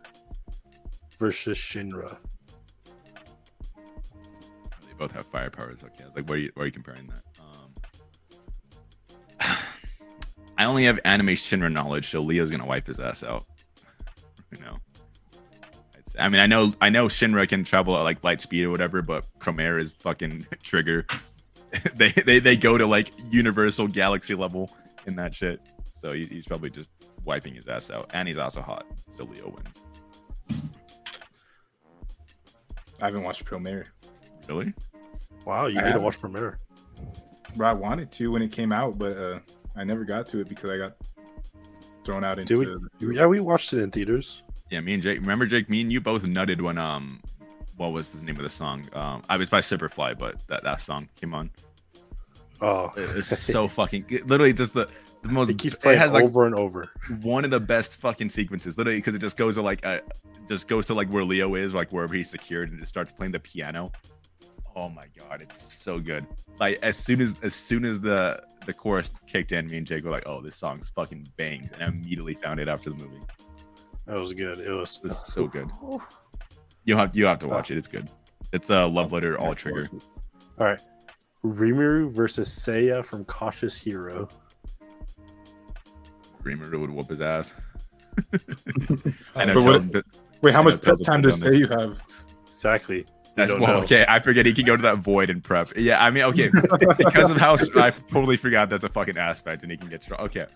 versus Shinra. They both have fire powers. Okay, I was like, what are you, why are you comparing that? I only have anime Shinra knowledge, so Leo's gonna wipe his ass out. you know. I mean, I know, I know Shinra can travel at like light speed or whatever, but Promare is fucking trigger. they, they they go to like universal galaxy level in that shit. So he, he's probably just wiping his ass out, and he's also hot, so Leo wins. I haven't watched Promare. Really? Wow, you I need to haven't. watch Promare. Bro, I wanted to when it came out, but uh, I never got to it because I got thrown out into. Did we? Yeah, we watched it in theaters. Yeah, me and Jake. Remember, Jake? Me and you both nutted when um, what was the name of the song? Um, I was by Superfly, but that that song came on. Oh, It's so fucking literally just the, the most. it keeps It playing has like over and over. one of the best fucking sequences, literally, because it just goes to like uh, just goes to like where Leo is, like wherever he's secured, and just starts playing the piano. Oh my god, it's so good. Like as soon as as soon as the the chorus kicked in, me and Jake were like, "Oh, this song's fucking bangs," and I immediately found it after the movie. That was good. It was. It's so good. You have you have to watch it. It's good. It's a love letter all trigger. All right. Rimuru versus Seiya from Cautious Hero. Rimuru would whoop his ass. I I know. But tells Wait, how much prep time does Seiya you have? Exactly. That's don't well, know. okay. I forget he can go to that void and prep. Yeah, I mean, okay, because of how I totally forgot that's a fucking aspect, and he can get strong. Okay,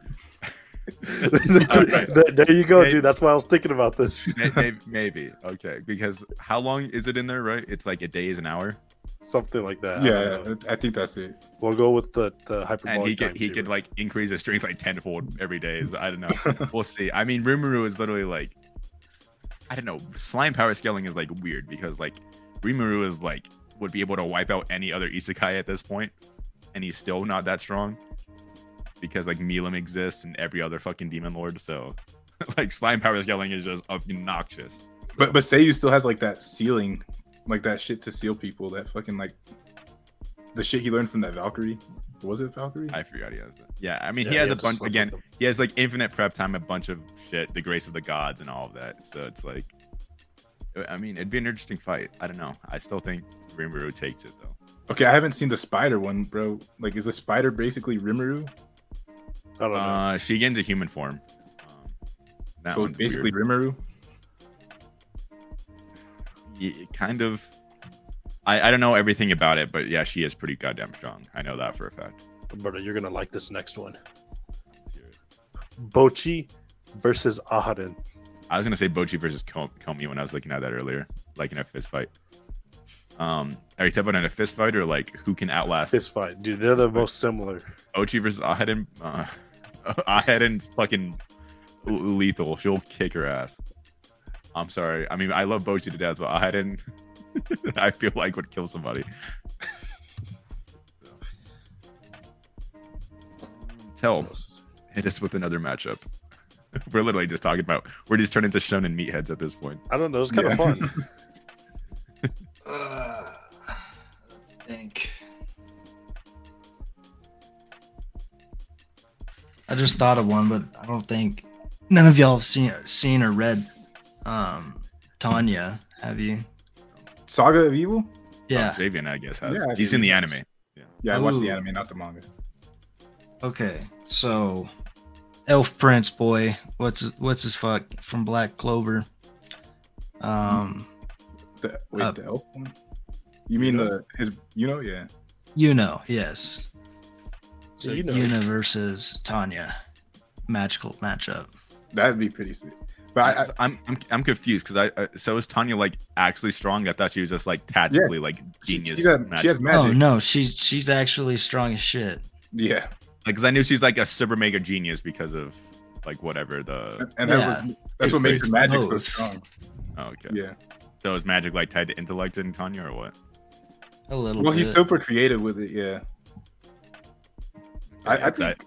there, there you go, Hey. dude. That's why I was thinking about this. maybe, maybe okay. Because how long is it in there? Right? It's like a day is an hour, Something like that. I don't know. Yeah, I think that's it. We'll go with the, the hyperbolic. and he could he too. could like increase his strength like tenfold every day. I don't know. we'll see. I mean, Rimuru is literally like, I don't know. Slime power scaling is like weird because like Rimuru is like would be able to wipe out any other isekai at this point, and he's still not that strong because like Milim exists and every other fucking demon lord. So like slime power scaling is just obnoxious. But but Seiya still has like that sealing, like that shit to seal people. That fucking like the shit he learned from that Valkyrie. Was it Valkyrie? I forgot he has that. Yeah, I mean he has you a bunch again. he has like infinite prep time, a bunch of shit, the grace of the gods, and all of that. So it's like, I mean, it'd be an interesting fight. I don't know. I still think Rimuru takes it though. Okay, I haven't seen the spider one, bro. Like, is the spider basically Rimuru? I don't know. Uh, she gains a human form. Um, that so one's basically weird. Rimuru. Yeah, kind of. I, I don't know everything about it, but yeah, she is pretty goddamn strong. I know that for a fact. Brother, you're gonna like this next one. Let's hear it. Bocchi versus Aharen. I was gonna say Bocchi versus Komi when I was looking at that earlier, like in a fist fight. Um, are you talking about in a fist fight or like who can outlast Fist fight, dude, they're the most similar. Ochi versus Aharen. Uh, Aharen's fucking lethal. She'll kick her ass. I'm sorry. I mean, I love Bocchi to death, but Aharen, I feel like would kill somebody. So. Tell, hit us with another matchup. We're literally just talking about. We're just turning into shonen meatheads at this point. I don't know. It's kind of fun. Uh, I think. I just thought of one, but I don't think none of y'all have seen seen or read um Tanya. Have you? Saga of Evil. Yeah. Um, Javian, I guess, has. Yeah, He's in the anime. Yeah, I watched the anime, not the manga. Okay. So, Elf Prince boy, what's his- what's his fuck from Black Clover? Um, The, wait, Uh, the elf one. You mean Yuno? the his? You know, yeah. you know, yes. So Yeah, Yuno. Yuna versus Tanya, magical matchup. That'd be pretty sick. But I, I, I'm, I'm I'm confused because I, I so is Tanya like actually strong? I thought she was just like tactically like she, genius. she, got- she has magic. Oh no, she's she's actually strong as shit. Yeah, like because I knew she's like a super mega genius because of like whatever the and Yeah. that was that's what makes It's her magic so strong. oh, okay. Yeah. So is magic like tied to intellect in Tanya or what? A little. Well, bit. he's super creative with it. Yeah. I- I Yeah, 'cause think-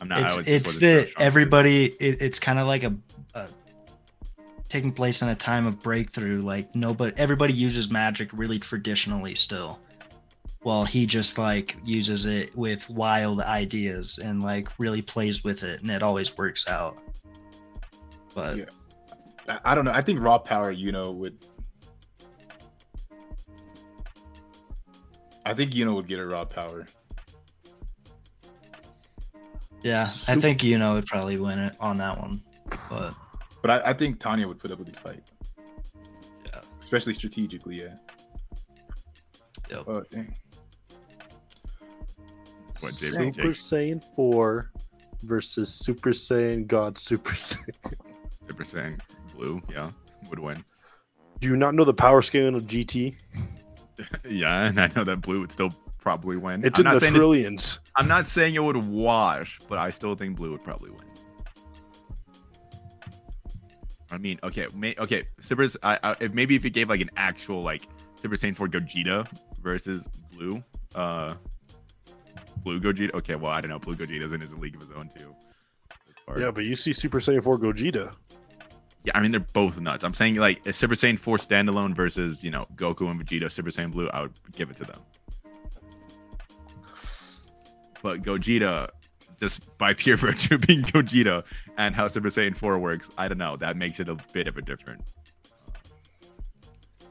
I'm not. It's it's wasn't sure how the strong she is. everybody. It, it's kind of like a, a taking place in a time of breakthrough. Like nobody, everybody uses magic really traditionally still. While he just like uses it with wild ideas and like really plays with it, and it always works out. But Yeah. I, I don't know. I think raw power, you know, would. I think Yuno would get a raw power. yeah, I think Yuno would probably win it on that one. But But I, I think Tanya would put up a good fight. Yeah. Especially strategically, yeah. Yep. Oh dang. What, Super JP? Saiyan 4 versus Super Saiyan God Super Saiyan. Super Saiyan Blue, yeah, would win. Do you not know the power scaling of GT? yeah, and I know that Blue would still probably win. It's I'm in not the trillions. I'm not saying it would wash, but I still think Blue would probably win. I mean, okay, may, okay, Super. I, I if maybe if you gave like an actual like Super Saiyan 4 Gogeta versus Blue, uh, Blue Gogeta. Okay, well I don't know. Blue Gogeta's in his league of his own too. Yeah, but you see Super Saiyan 4 Gogeta. Yeah, I mean they're both nuts. I'm saying like a Super Saiyan 4 standalone versus you know Goku and Vegeta Super Saiyan Blue. I would give it to them. But Gogeta, just by pure virtue of being Gogeta and how Super Saiyan 4 works, I don't know. That makes it a bit of a different,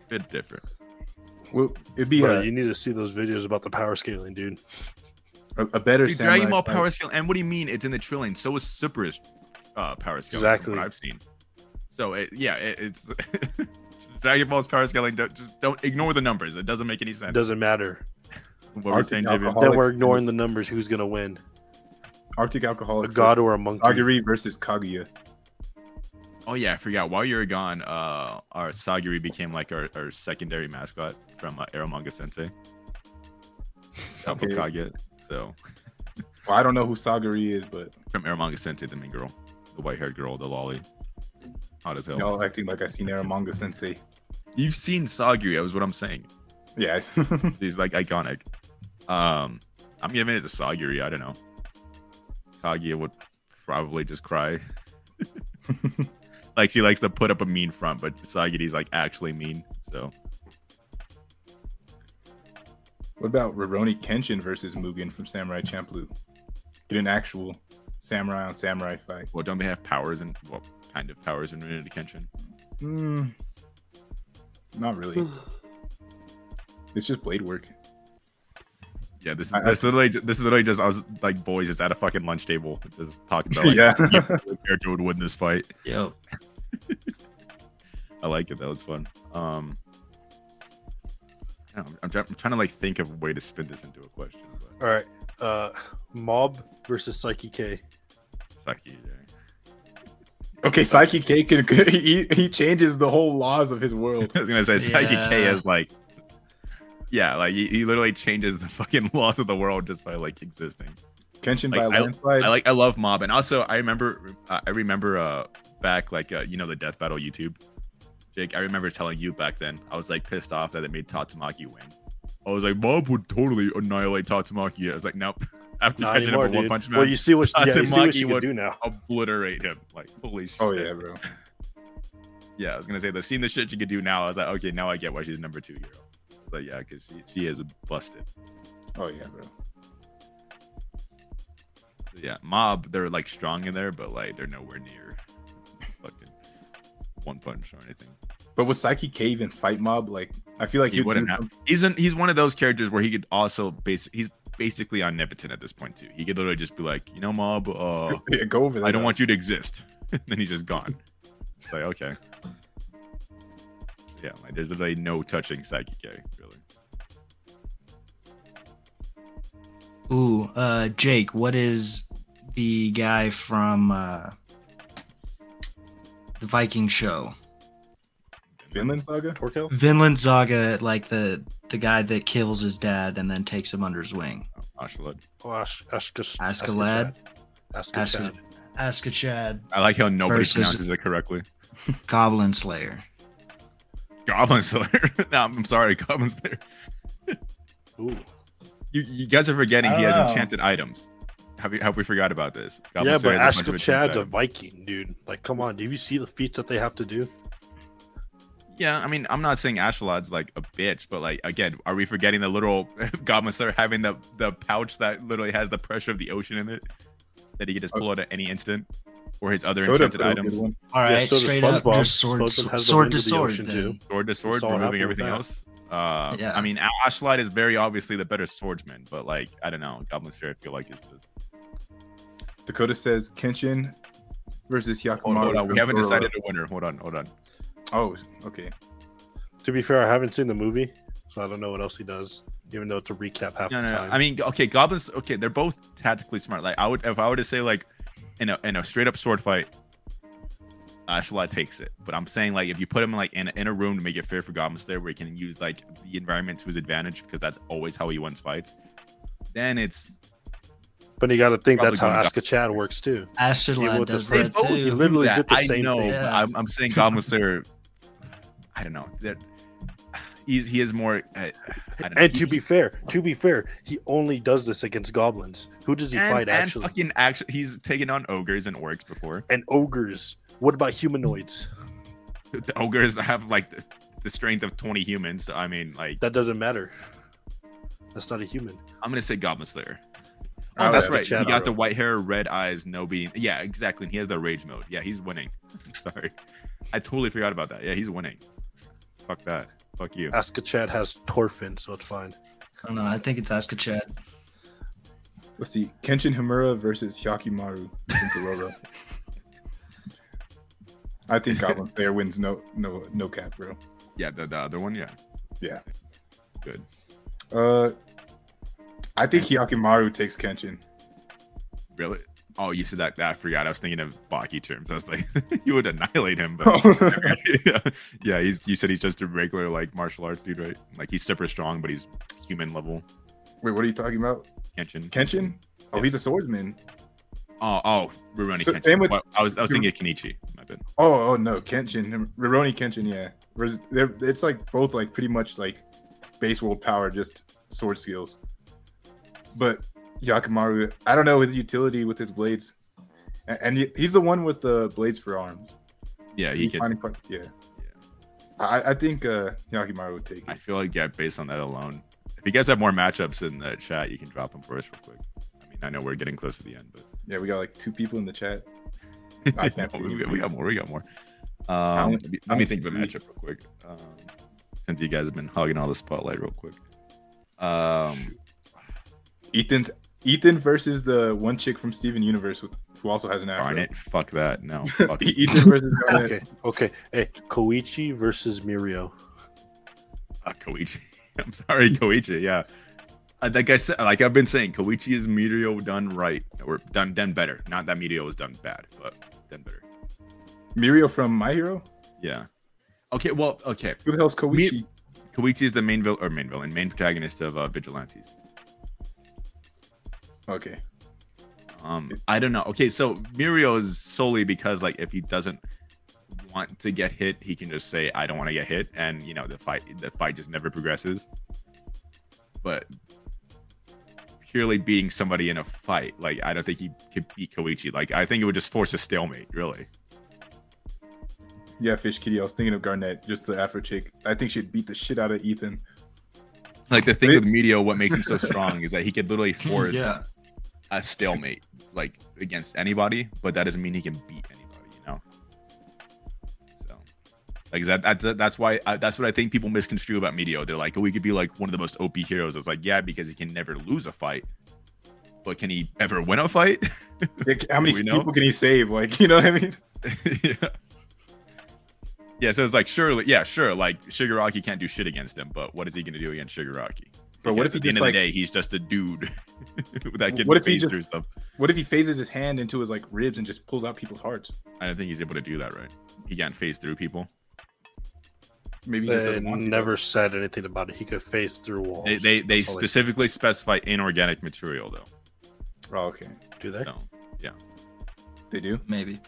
bit different. Well, it'd be Bro, a, uh, you need to see those videos about the power scaling, dude. A, a better Dude, Dragon Ball. Power Scale, and what do you mean? It's in the trillion. So is Super's uh, Power Scale. Exactly. What I've seen. So it, yeah, it, it's Dragon Ball's Power Scaling. Don't, just don't ignore the numbers. It doesn't make any It sense. doesn't matter. What we're saying, David. Then we're ignoring is- the numbers. Who's gonna win? Arctic A Alcoholics. god or a monkey? Sagiri versus Kaguya. Oh yeah, I forgot. While you were gone, uh, our Sagiri became like our, our secondary mascot from uh, Eromanga Sensei. Okay. Okay. So Well, I don't know who Sagiri is, but from Eromanga Sensei, the main girl, the white-haired girl, the lolly, hot as hell. y'all acting like I seen Eromanga Sensei. You've seen Sagiri. That was what I'm saying. Yeah. She's like iconic. Um, I'm giving it to Sagiri. I don't know. Kaguya would probably just cry. like she likes to put up a mean front, but Sagiri's like actually mean. So what about Rurouni Kenshin versus Mugen from Samurai Champloo? Get an actual samurai on samurai fight. well, don't they have powers and what kind of powers in Rurouni Kenshin? Hmm. Not really. It's just blade work. Yeah, this is I- I- this is literally this is literally just us like boys just at a fucking lunch table just talking about like yeah. the character would win this fight. Yep. I like it. That was fun. Um, I don't know, I'm, I'm trying to like think of a way to spin this into a question. But All right. Uh, Mob versus Saiki K. Saiki, yeah. okay, Saiki K can he, he changes the whole laws of his world. I was gonna say Saiki K Yeah. is like, yeah, like he, he literally changes the fucking laws of the world just by like existing. Kenshin Like, by I- landslide. I like I love Mob, and also I remember uh, I remember uh back like uh, you know the Death Battle YouTube, Jake. I remember telling you back then I was like pissed off that it made Tatsumaki win. I was like Mob would totally annihilate Tatsumaki. I was like nope. After Not catching anymore, up with One. Punch Man, Well, you see what, yeah, you see what Tatsumaki you would- can do now. obliterate him. Like holy oh, shit. oh yeah, bro. Yeah, I was gonna say the seeing the shit she could do now. I was like, okay, now I get why she's number two hero. But yeah, because she she is busted. Oh yeah, bro. So yeah, mob they're like strong in there, but like they're nowhere near fucking one punch or anything. But with Psyche Cave and fight mob, like I feel like He he'd wouldn't have. He's an, he's one of those characters where he could also base. He's basically omnipotent at this point too. He could literally just be like, you know, mob, uh, Yeah, go over there. I don't want you to exist. then he's just gone. It's like okay. Yeah, like there's literally no touching Saiki K, really. Ooh, uh, Jake, what is the guy from uh, the Viking show? Vinland Saga. Torkel? Vinland Saga, like the the guy that kills his dad and then takes him under his wing. Ashland. Oh, Ash, Ashkas, Askeladd? Askeladd. Ask I like how nobody Versus- pronounces it correctly. Goblin Slayer. Goblin Slayer. no, I'm sorry, Goblin Slayer. Ooh. You, you guys are forgetting he has know. enchanted items. Have you have we forgot about this? Goblin yeah, Slayer but has a bunch of enchanted Ashkachad's a. Viking, dude. Like, come on. Do you see the feats that they have to do? Yeah, I mean, I'm not saying Ashlad's like a bitch, but like again, are we forgetting the literal Goblin Slayer having the the pouch that literally has the pressure of the ocean in it that he can just pull out at any instant, or his other Go enchanted items, All right, Yeah, so straight up, SpongeBob. just sword, SpongeBob sword wind to of the sword. ocean, then. too. sword to sword, removing everything else. Uh, Yeah. I mean, Ashlad is very obviously the better swordsman, but like I don't know, Goblin Slayer, I feel like is just. Dakota says Kenshin versus Hyakkimaru. Hold on, hold on, we haven't Dororo. decided a winner. Hold on, hold on. Oh, okay. To be fair, I haven't seen the movie, so I don't know what else he does, even though it's a recap half No, the no, no. time. I mean, okay, goblins. Okay, they're both tactically smart. Like I would, if I were to say like, in a in a straight up sword fight, Ashlad takes it. But I'm saying like if you put him like in a, in a room to make it fair for Goblin Slayer, where he can use like the environment to his advantage because that's always how he wins fights. Then it's but you got to think Probably that's how going Aska Chad works too. Astrolad with the does They that both- too. you literally- do that. did the I same know, thing. but Yeah. I'm, I'm saying Goblin Slayer. I don't know. That he's he is more. Uh, I don't know, And to be fair, to be fair, he only does this against goblins. Who does he and, fight and actually? fucking actually, he's taken on ogres and orcs before. and ogres. What about humanoids? The ogres have like the, the strength of twenty humans. So, I mean, like That doesn't matter. That's not a human. I'm gonna say Goblin Slayer. Oh, Oh, that's right. He got the white hair, red eyes, no bean. Yeah, exactly. And he has the rage mode. Yeah, he's winning. Sorry, I totally forgot about that. Yeah, he's winning. Fuck that. Fuck you. Askachad has Thorfinn, so it's fine. I don't know. I think it's Askachad. Let's see. Kenshin Himura versus Hyakkimaru in Kuroga. I think Goblin Slayer wins no no no cap, bro. Yeah, the, the other one. Yeah, Yeah. good. Uh I think Hyakkimaru takes Kenshin. Really? Oh, you said that. I forgot. I was thinking of Baki terms. I was like, you would annihilate him, but oh, yeah, yeah. He's. You said he's just a regular like martial arts dude, right? Like he's super strong, but he's human level. Wait, what are you talking about? Kenshin. Kenshin? Oh, Yeah. he's a swordsman. Oh, oh, Rurouni So- Kenshin. with- I was. I was thinking of Kenichi. My bad. Oh, oh no, Kenshin, Rurouni Kenshin, yeah. They're- It's like both like pretty much like base world power, just sword skills. But Yakimaru, I don't know his utility with his blades, and, and he- he's the one with the blades for arms. Yeah, he finding part- yeah. I, I think uh, Yakimaru would take I feel like yeah, based on that alone. If you guys have more matchups in the chat, you can drop them for us real quick. I mean, I know we're getting close to the end, but Yeah, we got like two people in the chat. I can't No, we, got, we got more. We got more. Um, let me, I let me think of a matchup real quick. Um, since you guys have been hogging all the spotlight real quick. Um, Ethan's Ethan versus the one chick from Steven Universe with, who also has an afro. darn it, fuck that. No, fuck. Ethan versus Garnet. Okay, okay. Hey, Koichi versus Mirio. Uh, Koichi. I'm sorry, Koichi. Yeah. Uh, like I said, like I've been saying, Koichi is Mirio done right or done done better. Not that Mirio was done bad, but done better. Mirio from My Hero. Yeah. Okay. Well. Okay. Who the hell's Koichi? Koichi is the main villain or main villain, main protagonist of uh, Vigilantes. Okay. Um, I don't know. Okay, so Mirio is solely because like if he doesn't want to get hit, he can just say I don't want to get hit, and you know the fight the fight just never progresses. But purely beating somebody in a fight, like I don't think he could beat Koichi. Like I think it would just force a stalemate, really. Yeah, Fish Kitty. I was thinking of Garnet, just the Afro chick. I think she'd beat the shit out of Ethan. Like the thing Wait. with Mirio, what makes him so strong is that he could literally force Yeah. A stalemate, like against anybody, but that doesn't mean he can beat anybody, you know. So, like that, that's that's why I, that's what I think people misconstrue about Mirio. They're like, oh, he could be like one of the most OP heroes. It's like, yeah, because he can never lose a fight, but can he ever win a fight? Like, how many people can he save? Like, you know what I mean? yeah. Yeah, so it's like surely, yeah, sure. Like Shigaraki can't do shit against him, but what is he gonna do against Shigaraki? But what Because if he at the end just, of like- the day, he's just a dude that can What if he phase just- through stuff? What if he phases his hand into his like ribs and just pulls out people's hearts? I don't think he's able to do that, right? He can't phase through people. Maybe he just They doesn't want to. never said anything about it. He could phase through walls. They they, they That's all specifically specify inorganic material though. Oh, okay. do they? So They do. Maybe.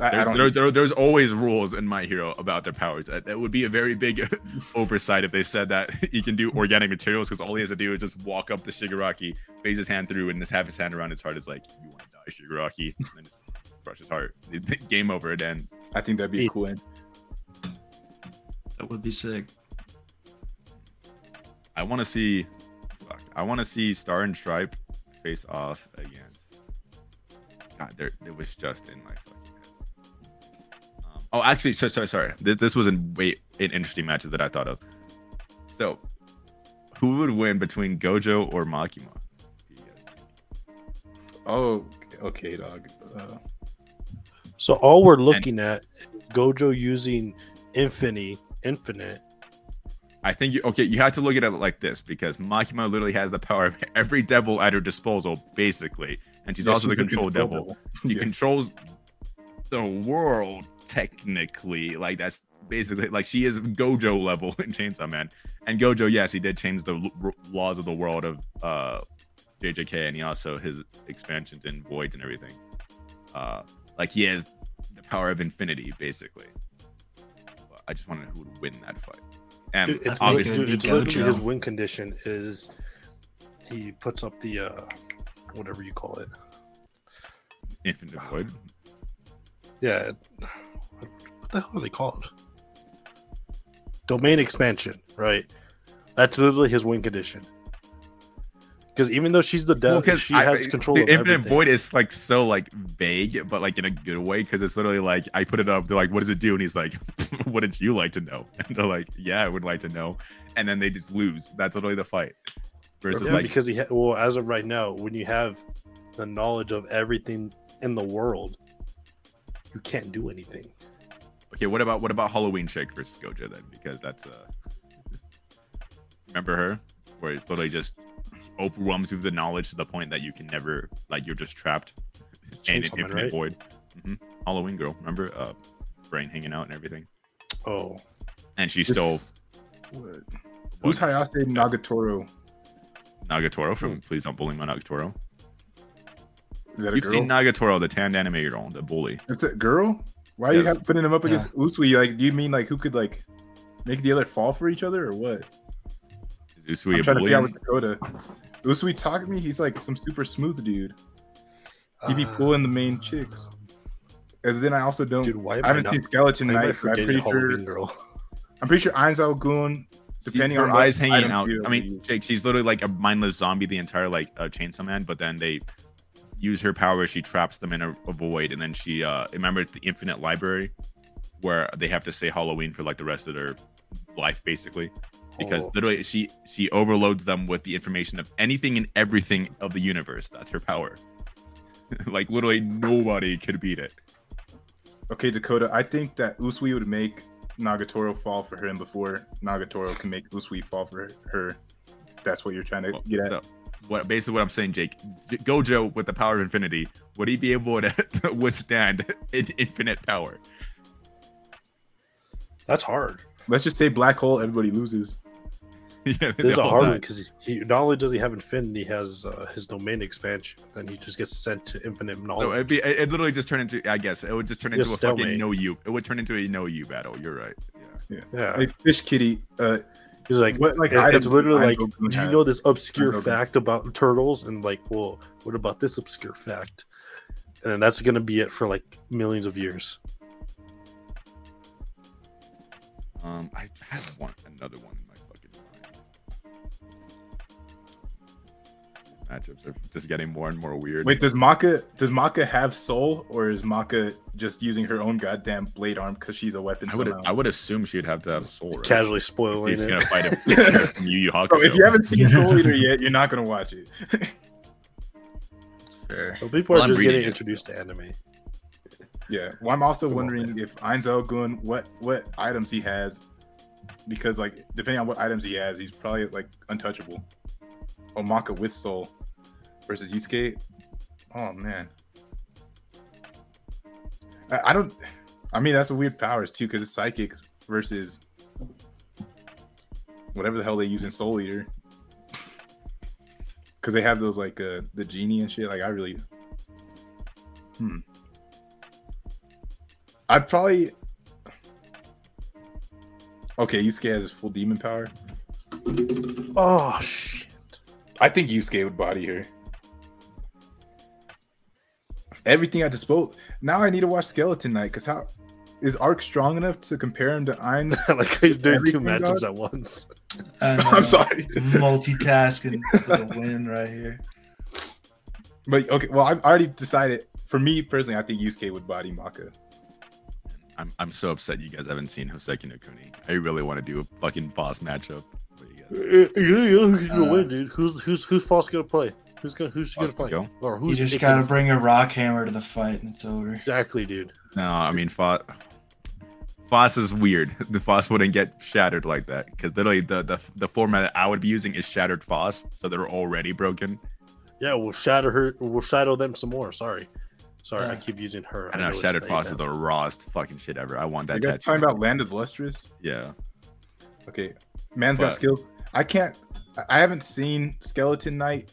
I, I there's, don't. there, there- there's always rules in My Hero about their powers. That, that would be a very big oversight if they said that he can do organic materials because all he has to do is just walk up to Shigaraki, phase his hand through, and just have his hand around his heart. Is like, you want to die, Shigaraki? And then just crush his heart. Game over. It ends. I think that'd be a cool end. That would be sick. I want to see. Fuck. I want to see Star and Stripe face off against. God, there it was just in my fucking head. Oh, actually, so sorry, sorry. This, this was an wait an interesting match that I thought of. So, who would win between Gojo or Makima? Do you guys think? Oh, okay, dog. Uh, So all we're looking at Gojo using Infinity, Infinite. I think you okay. You have to look at it like this because Makima literally has the power of every devil at her disposal, basically, and she's yeah, also the the control control devil. devil. He Yeah. controls the world technically. Like that's basically like she is Gojo level in Chainsaw Man. And Gojo, yes, he did change the r- laws of the world of uh JJK, and he also his expansions and voids and everything. Uh, like he has the power of infinity, basically. But I just want to know who would win that fight. And It- it's, obviously, it would be it's literally his win condition is he puts up the uh whatever you call it. Infinite Void. Yeah. What the hell are they called? Domain expansion, right? That's literally his win condition. Because even though she's the Well, devil, 'cause she I- has control the Infinite everything. Void is like so like vague, but like in a good way because it's literally like I put it up. They're like, "What does it do?" And he's like, "What did you like to know?" And they're like, "Yeah, I would like to know." And then they just lose. That's literally the fight. Versus Yeah, like, because he ha- well, as of right now, when you have the knowledge of everything in the world, you can't do anything. Okay, what about what about Halloween Shake versus Gojo then? Because that's uh, remember her, where it's literally just overwhelms you with the knowledge to the point that you can never like you're just trapped in an infinite right? void. hmm Halloween girl, remember? Uh, brain hanging out and everything, Oh, and she's still What? Who's Hayase Nagatoro? Nagatoro from Please Don't Bully My Nagatoro. Is that a You've girl? seen Nagatoro, the tanned anime girl, the bully. It's a girl. Why are you Yes. have, putting him up Yeah. against Usui? Like, do you mean like who could like make the other fall for each other, or what? Is Usui I'm a trying to bully? figure out with Dakota. Usui Takumi, he's like some super smooth dude. He be pulling the main chicks. And then I also don't. Dude, why I I, haven't not, seen Skeleton why am I Knight. but I'm pretty Halloween sure. Girl? I'm pretty sure Ainz Ooal Gown. Depending her on what eyes hanging out. I mean. Jake, she's literally like a mindless zombie the entire like uh, Chainsaw Man, but then they use her power. She traps them in a, a void, and then she uh remember it's the Infinite Library, where they have to say Halloween for like the rest of their life, basically. Because Oh. literally, she she overloads them with the information of anything and everything of the universe. That's her power. like literally, nobody could beat it. Okay, Dakota. I think that Usui would make Nagatoro fall for him before Nagatoro can make Usui fall for her. That's what you're trying to Well, get at. so, what basically what I'm saying, Jake, Gojo with the power of infinity, would he be able to, to withstand infinite power? That's hard. Let's just say black hole. Everybody loses. yeah, This is a hard one because he not only does he have infinity, he has uh, his domain expansion, then he just gets sent to infinite knowledge. So knowledge. it'd be, it it'd literally just turn into, I guess, it would just turn It's into a a fucking stalemate. no you. It would turn into a no you battle. You're right. Yeah. yeah, Hey, Fish Kitty. Uh, he's like, what like it- items it's literally does like, do you know this obscure fact about turtles? And like, well, what about this obscure fact? And that's gonna be it for like millions of years. Um, I had one, another one Matchups are just getting more and more weird. Wait, does Maka does Maka have soul, or is Maka just using her own goddamn blade arm because she's a weapon? I would, somehow? I would assume she'd have to have soul. Right? Casually spoiling He's it. gonna fight a from Yu Yu Hakusho. Bro, if you haven't seen Soul Eater yet, you're not gonna watch it. Fair. So people Well, are I'm just getting it. introduced to anime. yeah. Well, I'm also Come on, wondering if Ainz Ooal Gown what what items he has, because like depending on what items he has, he's probably like untouchable. Oh, Maka with soul versus Yusuke. Oh man. I, I don't. I mean, that's a weird powers too, because it's psychic versus whatever the hell they use in Soul Eater. Because they have those like uh, the genie and shit. Like I really, hmm. I'd probably. Okay, Yusuke has his full demon power. Oh shit! I think Yusuke would body her. Everything at disposal. Now I need to watch Skeleton Knight because how is Arc strong enough to compare him to Ainz? like he's doing two Everything matchups at once. I know. I'm sorry, Multitasking for the win right here. but okay. Well, I've already decided. For me personally, I think Yusuke would body Maka. I'm, I'm so upset you guys haven't seen Hoseki no Kuni. I really want to do a fucking boss matchup. What do you guys? Uh, yeah, yeah, who's gonna Uh, win, dude? Who's who's who's false gonna play? Who's gonna who's gonna Phos can fight? go? Or You who's just gotta gonna- bring a rock hammer to the fight and it's over. exactly, dude. No, I mean Phos. Phos is weird. The Phos wouldn't get shattered like that because literally the, the the format that I would be using is shattered Phos, so they're already broken. Yeah, we'll shatter her. We'll shadow them some more. Sorry, sorry, I keep using her. I know, it's shattered Phos is the rawest fucking shit ever. I want that. You that guys tattoo. talking about Land of Lustrous? yeah. Okay, man's got What? Skills. I can't. I- I haven't seen Skeleton Knight.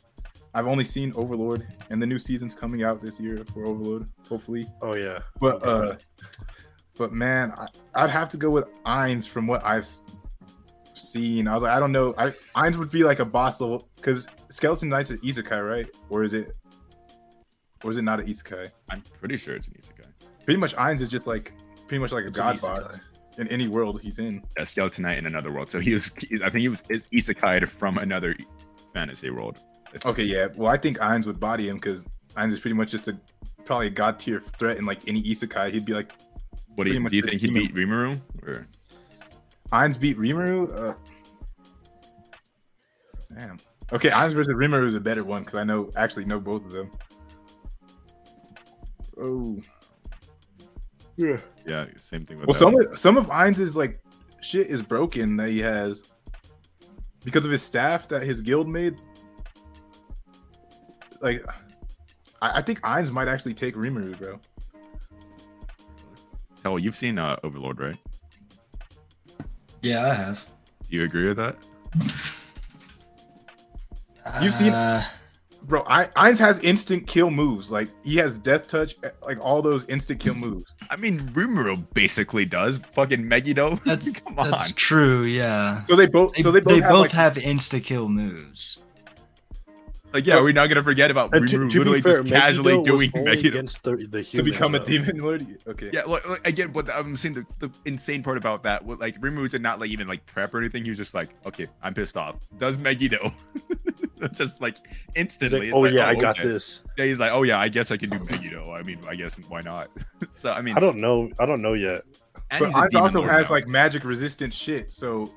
I've only seen Overlord, and the new season's coming out this year for Overlord, hopefully. Oh yeah, But uh, but man, I, I'd have to go with Ainz from what I've seen. I was like, I don't know. I Ainz would be like a boss level because Skeleton Knight's an isekai, right? Or is it? Or is it not an isekai? I'm pretty sure it's an isekai. Pretty much, Ainz is just like pretty much like a It's an god isekai. boss in any world he's in. A skeleton knight in another world. So he was. He's, I think he was is isekai from another fantasy world. Okay, yeah. Well, I think Ainz would body him because Ainz is pretty much just a probably a god tier threat in like any isekai. He'd be like What do you do? You think he'd beat Rimuru? Or Ainz beat Rimuru. Uh, damn. Okay, Ainz versus Rimuru is a better one because I know actually know both of them. Oh. Yeah. yeah, same thing with. Well, that. some of, some of Ainz's like shit is broken that he has because of his staff that his guild made. Like, I, I think Ainz might actually take Rimuru, bro. Tell you've seen uh, Overlord, right? Yeah, I have. Do you agree with that? You've seen- Uh, Bro, I, Ainz has instant kill moves. Like he has death touch, eh, like all those instant kill moves. I mean, Rimuru basically does. Fucking Megiddo. That's Come on. that's true. Yeah. So they both, They, so they both, they have, both like, have insta kill moves. Like, yeah, we're not gonna forget about And to, to literally fair, just casually Megiddo was doing only Megiddo. against the, the to become a demon lord. Okay. Yeah, like, like, again, but I'm saying the, the insane part about that, was, like Rimuru did not like even like prep or anything. He was just like, okay, I'm pissed off. Does Megiddo? just like He's instantly. like, oh like, yeah, oh, I got okay. this. Yeah, he's like, oh yeah, I guess I can do Megiddo. I mean, I guess why not? so I mean, I don't know. I don't know yet. and But he's a demon also lord has now. like magic resistant shit. So,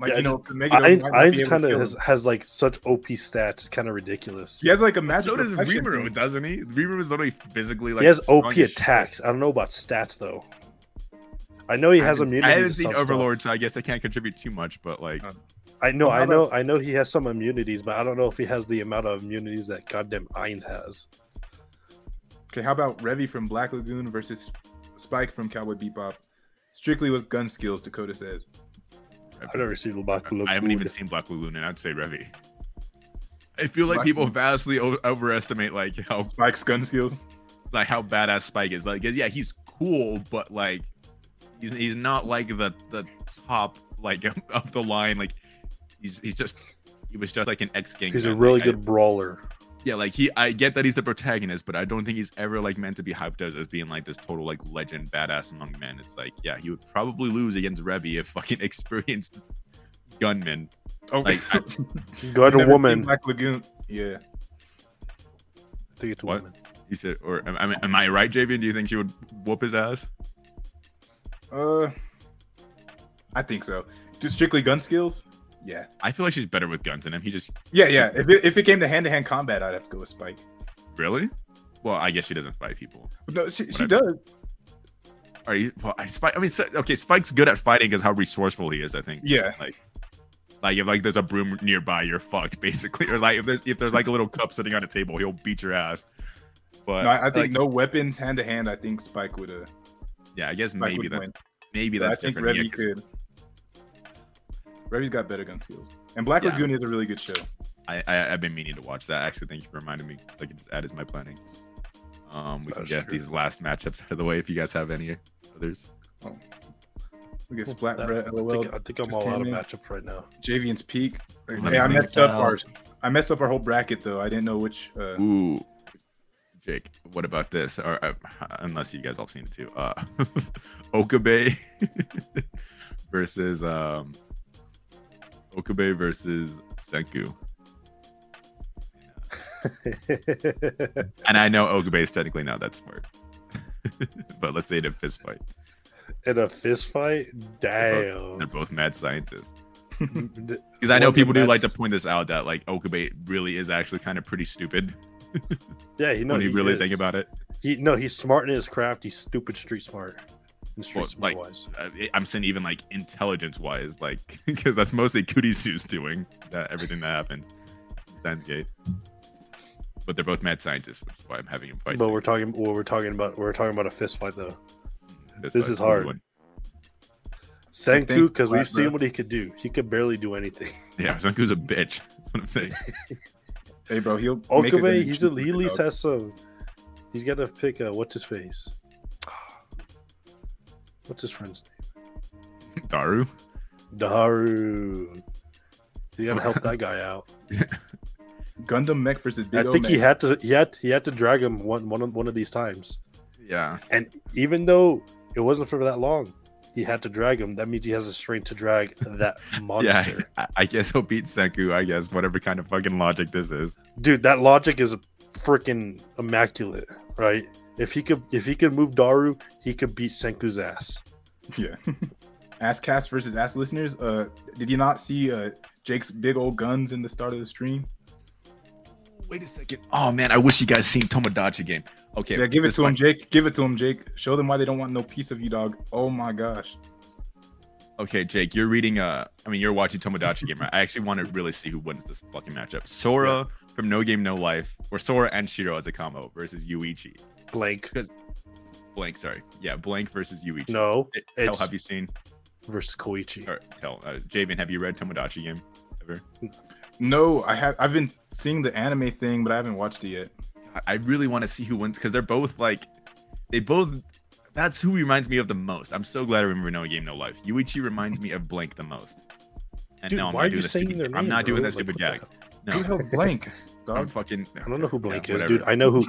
like Yeah, you know, Megiddo Ainz, might not be kind of has, has like such OP stats. It's kind of ridiculous. He has like a But magic. so does Rimuru, thing. doesn't he? Rimuru is literally physically like he has OP as shit. attacks. I don't know about stats though. I know he I has haven't- immunity. I haven't seen some stuff. Overlord, so I guess I can't contribute too much. But like, Uh, I know, Well, I know, I know he has some immunities, but I don't know if he has the amount of immunities that goddamn Ainz has. Okay, how about Revy from Black Lagoon versus Spike from Cowboy Bebop? Strictly with gun skills, Dakota says. I've never seen Black Lagoon. I haven't even seen Black Lagoon, and I'd say Revy. I feel like Black people Lagoon. vastly o- overestimate like how Spike's gun skills. like how badass Spike is. Like, 'cause, yeah, he's cool, but like, he's he's not like the the top like of the line. Like, he's he's just he was just like an X gang. He's a really Like, I- good brawler. Yeah, like he. I get that he's the protagonist, but I don't think he's ever like meant to be hyped as as being like this total like legend badass among men. It's like, yeah, he would probably lose against Revy if fucking experienced gunman. Oh, Like, I- Good woman. Black Lagoon. Yeah. I think it's What? woman. He said, or am, am, am I right, JV? Do you think she would whoop his ass? Uh, I think so. Just strictly gun skills. Yeah. I feel like she's better with guns than him. He just Yeah, yeah. If it, if it came to hand to hand combat, I'd have to go with Spike. really. Well, I guess she doesn't fight people. No, she, she does. Are you? Well, I Spike. I mean, okay, Spike's good at fighting because how resourceful he is. I think. Yeah. Like like if like there's a broom nearby, you're fucked basically. Or like if there's if there's like a little cup sitting on a table, he'll beat your ass. But No, I, I think like, no weapons hand to hand. I think Spike would. Uh, yeah, I guess Spike maybe that win. maybe But I that's think different. Yeah, could. Revy's got better gun skills, and Black Yeah. Lagoon is a really good show. I, I I've been meaning to watch that. Actually, thank you for reminding me. I can just add it to my planning. Um, we can get true. these last matchups out of the way if you guys have any others. We get Splat That- Brett, I LOL, think, I think I'm just all out of in. matchups right now. Javian's peak. Hey, me I messed up about- our I messed up our whole bracket though. I didn't know which. Uh, Ooh, Jake, what about this? Or uh, unless you guys all seen it too, uh, Okabe versus um, Okabe versus Senku. And I know Okabe is technically not that smart, but let's say in a fist fight, In a fist fight? Damn. they're both mad scientists. Because I know people do like to point this out that like Okabe really is actually kind of pretty stupid yeah, you know when you really is. think about it. He no, he's smart in his craft. He's stupid street smart. And street Well, like- wise. uh, I'm saying even like intelligence wise, like because that's mostly Kurisu's doing that everything that happened. in Steins Gate. But they're both mad scientists, which is why I'm having him fight. But we're talking. Well, we're talking about. We're talking about a fist fight though. This this fight is hard. win. Senku, because we've seen what he could do. He could barely do anything. Yeah, Senku's a bitch. That's what I'm saying. hey, bro, he'll make it Okabe, he's a, he at least has some. He's got to pick a what's his face. What's his friend's name? Daru. Daru. You gotta help that guy out. Gundam Mech versus Big I think he had to. He had. He had to drag him one one of, one of these times. Yeah. And even though it wasn't for that long, he had to drag him. That means he has the strength to drag that monster. Yeah. I, I guess he'll beat Senku. I guess whatever kind of fucking logic this is. Dude, that logic is freaking immaculate, right? If he could, if he could move Daru, he could beat Senku's ass. Yeah. Ass cast versus ass listeners. Uh, did you not see uh Jake's big old guns in the start of the stream? Wait a second. Oh man, I wish you guys seen Tomodachi game. Okay. Yeah, give it this to him, Jake. Give it to him, Jake. Show them why they don't want no piece of you, dog. Oh my gosh. Okay, Jake, you're reading. Uh, I mean, you're watching Tomodachi game. Right? I actually want to really see who wins this fucking matchup: Sora from No Game No Life, or Sora and Shiro as a combo versus Yuichi. Blank. Blank, sorry, yeah, Blank versus Yuichi. No, It- Tell, it's- have you seen? versus Koichi. Or tell, uh, Javen, have you read Tomodachi game ever? No, I have. I've been seeing the anime thing, but I haven't watched it yet. I- I really want to see who wins because they're both like, they both. That's who reminds me of the most. I'm so glad I remember No Game No Life. Yuichi reminds me of Blank the most. And Dude, no, I'm why not are doing you the saying stupid. their I'm name, not doing that Like, stupid what gag. No, Who the hell blank, I'm fucking. I don't know who Blank yeah, is, whatever. dude. I know who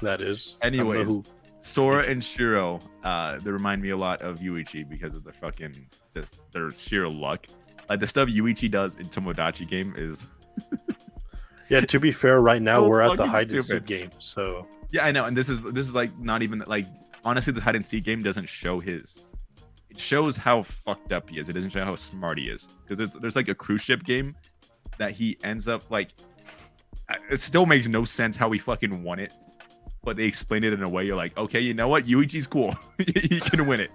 that is. I Anyways, who- Sora and Shiro, uh, they remind me a lot of Yuichi because of the fucking just their sheer luck. Like the stuff Yuichi does in Tomodachi game is Yeah, to be fair, right now So we're at the fucking hide and seek game. So yeah, I know, and this is this is like not even like honestly the hide and seek game doesn't show his. It shows how fucked up he is. It doesn't show how smart he is because there's there's like a cruise ship game that he ends up like. It still makes no sense how he fucking won it, but they explain it in a way you're like, okay, you know what, Yuichi's cool, he can win it,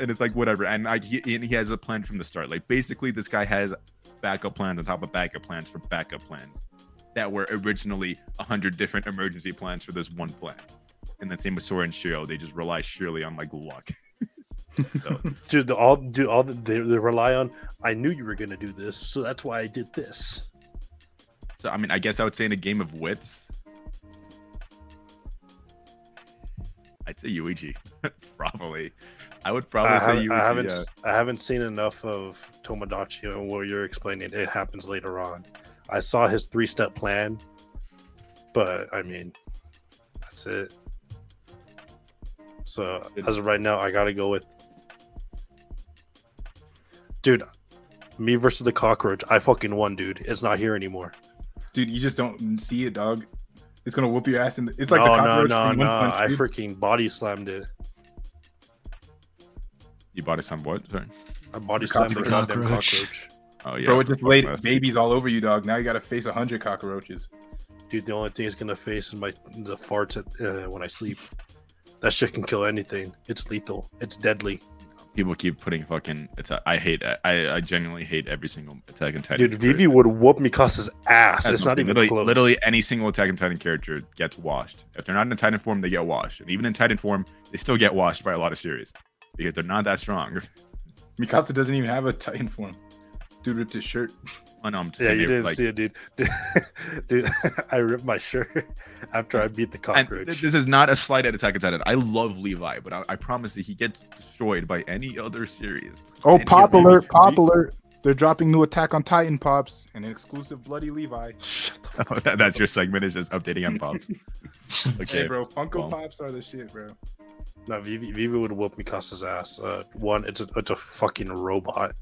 and it's like whatever. And like he, and he has a plan from the start. Like basically, this guy has backup plans on top of backup plans for backup plans that were originally a hundred different emergency plans for this one plan. And then same with Sora and Shiro, they just rely surely on like luck. so, dude, the, all dude, all the, they, they rely on. I knew you were gonna do this, so that's why I did this. so I mean, I guess I would say in a game of wits, I'd say Yuichi. probably, I would probably I say Yuichi. I haven't, yeah. I haven't seen enough of Tomodachi and what you're explaining. It happens later on. I saw his three step plan, but I mean, that's it. So as of right now, I gotta go with, dude. Me versus the cockroach. I fucking won, dude. It's not here anymore. Dude, you just don't see it, dog. It's gonna whoop your ass in the. It's like no, the no, cockroach no, from no. One Punch, I dude. freaking body slammed it. You bought us some what? Sorry. I body The slammed the cockroach. goddamn Cockroach. cockroach. Oh yeah. Bro, it just laid us. babies all over you, dog. Now you gotta face a hundred cockroaches. Dude, the only thing it's gonna face is my the farts at, uh, when I sleep. That shit can kill anything. It's lethal. It's deadly. People keep putting fucking. It's. A, I hate. I. I genuinely hate every single Attack on Titan. Dude, Vivy would whoop Mikasa's ass. That's it's not even literally, close. literally any single Attack on Titan character gets washed. If they're not in Titan form, they get washed. And even in Titan form, they still get washed by a lot of series because they're not that strong. Mikasa doesn't even have a Titan form. Dude ripped his shirt. I know, I'm just Yeah, saying you they- didn't like, see it, dude. dude, I ripped my shirt after I beat the and cockroach. th- this is not a slight at Attack on Titan. I love Levi, but I, I promise you, he gets destroyed by any other series. Oh, Any pop alert! Pop alert! They're dropping new Attack on Titan pops and an exclusive Bloody Levi. Oh, that- that's your segment. Is just updating on pops. Okay, Hey, bro, Funko well. Pops are the shit, bro. no, Vivy, Vivy would whoop Mikasa's ass. Uh, one, it's a, it's a fucking robot.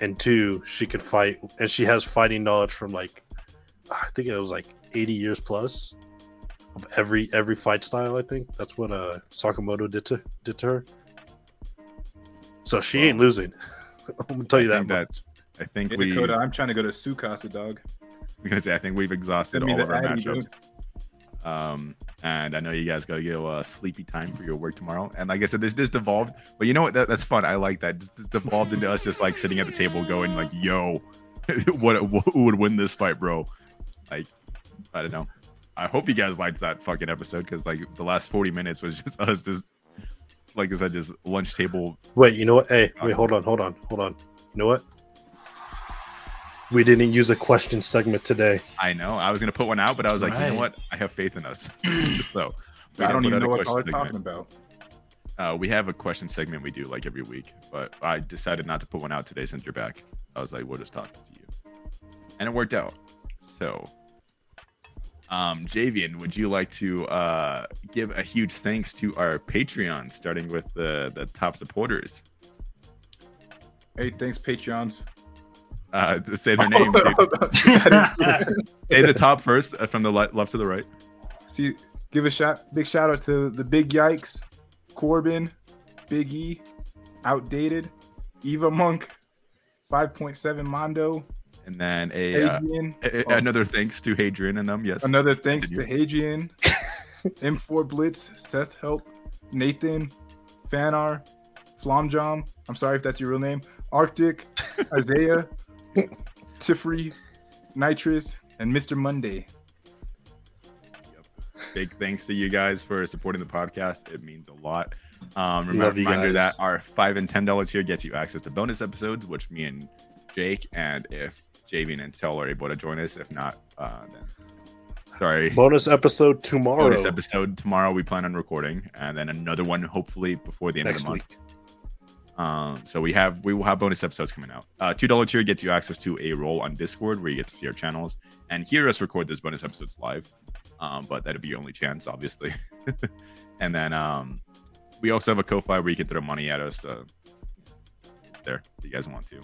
And two, she could fight, and she has fighting knowledge from like, I think it was like 80 years plus of every every fight style. I think that's what uh Sakamoto did to did to her. So she ain't losing. I'm gonna tell you I that think much. I think Hey, we. Dakota, I'm trying to go to Sukasa, dog. I'm gonna say I think we've exhausted all of our Addy, matchups. Um, and I know you guys gotta get a uh, sleepy time for your work tomorrow. And like I said, this just evolved. But you know what? That, that's fun. I like that. This, this evolved into us just like sitting at the table, going like, "Yo, what? Who would win this fight, bro?" Like, I don't know. I hope you guys liked that fucking episode because like the last 40 minutes was just us just like I said, just lunch table. Wait, you know what? Hey, wait, hold on, hold on, hold on. You know what? We didn't use a question segment today. I know I was gonna put one out, but I was like, you know what? I have faith in us. so I don't we even know what out a y'all are question talking about. Uh, we have a question segment we do like every week, but I decided not to put one out today since you're back. I was like, we'll just talk to you, and it worked out. So, um, Javian, would you like to uh, give a huge thanks to our Patreon, starting with the the top supporters? Hey, thanks, Patreons. Uh, say their names, dude. Say the top first, uh, from the le- left to the right. See, give a shout, big shout out to the Big Yikes, Corbin, Big E, Outdated, Eva Monk, 5.7 Mondo, And then a, uh, Adrian. a- Oh, another thanks to Hadrian and them. Yes. Another thanks to Hadrian, M4 Blitz, Seth Help, Nathan, Fanar, Flomjom. I'm sorry if that's your real name. Arctic, Isaiah, Tifrey, Nitrous, and Mr. Monday. Big thanks to you guys for supporting the podcast. It means a lot. Um, remember, you reminder guys. that our five and ten dollars here gets you access to bonus episodes, which me and Jake and if Javian and Tell are able to join us. If not, uh, then sorry. Bonus episode tomorrow. Bonus episode tomorrow. We plan on recording, and then another one hopefully before the end next of the month. week. Um, so we have we will have bonus episodes coming out. Uh, two dollar tier gets you access to a role on Discord where you get to see our channels and hear us record those bonus episodes live. Um, but that'll be your only chance, obviously. and then um, we also have a Ko-fi where you can throw money at us. Uh, it's there if you guys want to.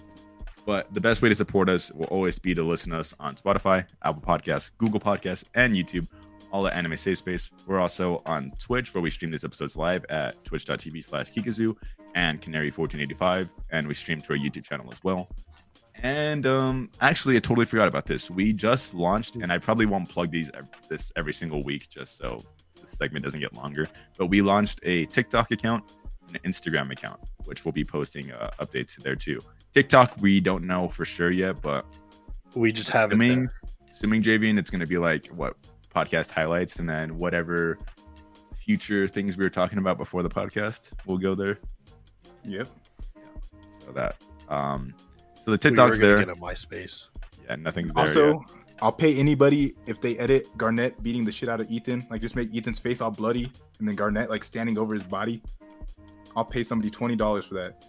But the best way to support us will always be to listen to us on Spotify, Apple Podcasts, Google Podcasts, and YouTube, all at Anime Safe Space. We're also on Twitch, where we stream these episodes live at twitch.tv slash Kikazoo and Canary 1485, and we stream to our YouTube channel as well. And um, actually, I totally forgot about this. We just launched, and I probably won't plug these this every single week, just so the segment doesn't get longer. But we launched a TikTok account and an Instagram account, which we'll be posting uh, updates there too. TikTok, we don't know for sure yet, but We just have it assuming, assuming Javian, it's going to be like what podcast highlights, and then whatever future things we were talking about before the podcast, we'll go there. Yep. So that, um, so the We were TikTok's gonna there. Get a MySpace. Yeah, nothing's there. Also, yet. I'll pay anybody if they edit Garnet beating the shit out of Ethan. Like just make Ethan's face all bloody and then Garnet like standing over his body. I'll pay somebody twenty dollars for that.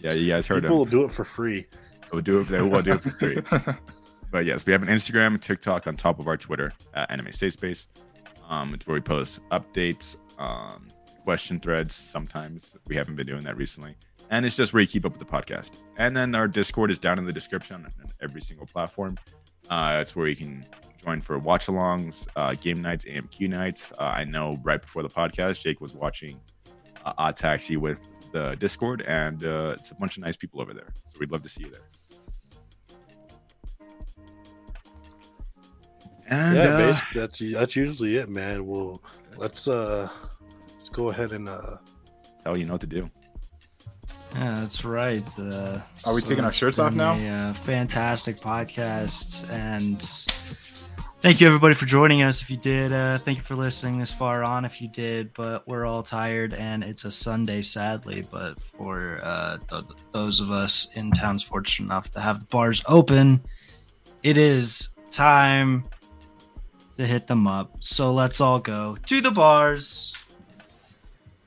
yeah, you guys heard People will do it for free. We'll do it. We'll do it for free. But yes, we have an Instagram, TikTok on top of our Twitter at Anime Safe Space. Um, it's where we post updates, um, question threads. Sometimes we haven't been doing that recently, and it's just where you keep up with the podcast. And then our Discord is down in the description on every single platform. Uh, it's where you can join for watch-alongs, uh, game nights, AMQ nights. Uh, I know right before the podcast, Jake was watching uh, Odd Taxi with the Discord, and uh, it's a bunch of nice people over there. So we'd love to see you there. And yeah, uh, that's that's usually it, man. Well, let's uh, let's go ahead and uh, that's all you know what to do. Yeah, that's right. Uh, Are we taking our shirts off now? Yeah, uh, fantastic podcast, and thank you everybody for joining us. If you did, uh, thank you for listening this far on. If you did, but we're all tired, and it's a Sunday, sadly. But for uh, th- those of us in towns fortunate enough to have the bars open, it is time to hit them up. So let's all go to the bars.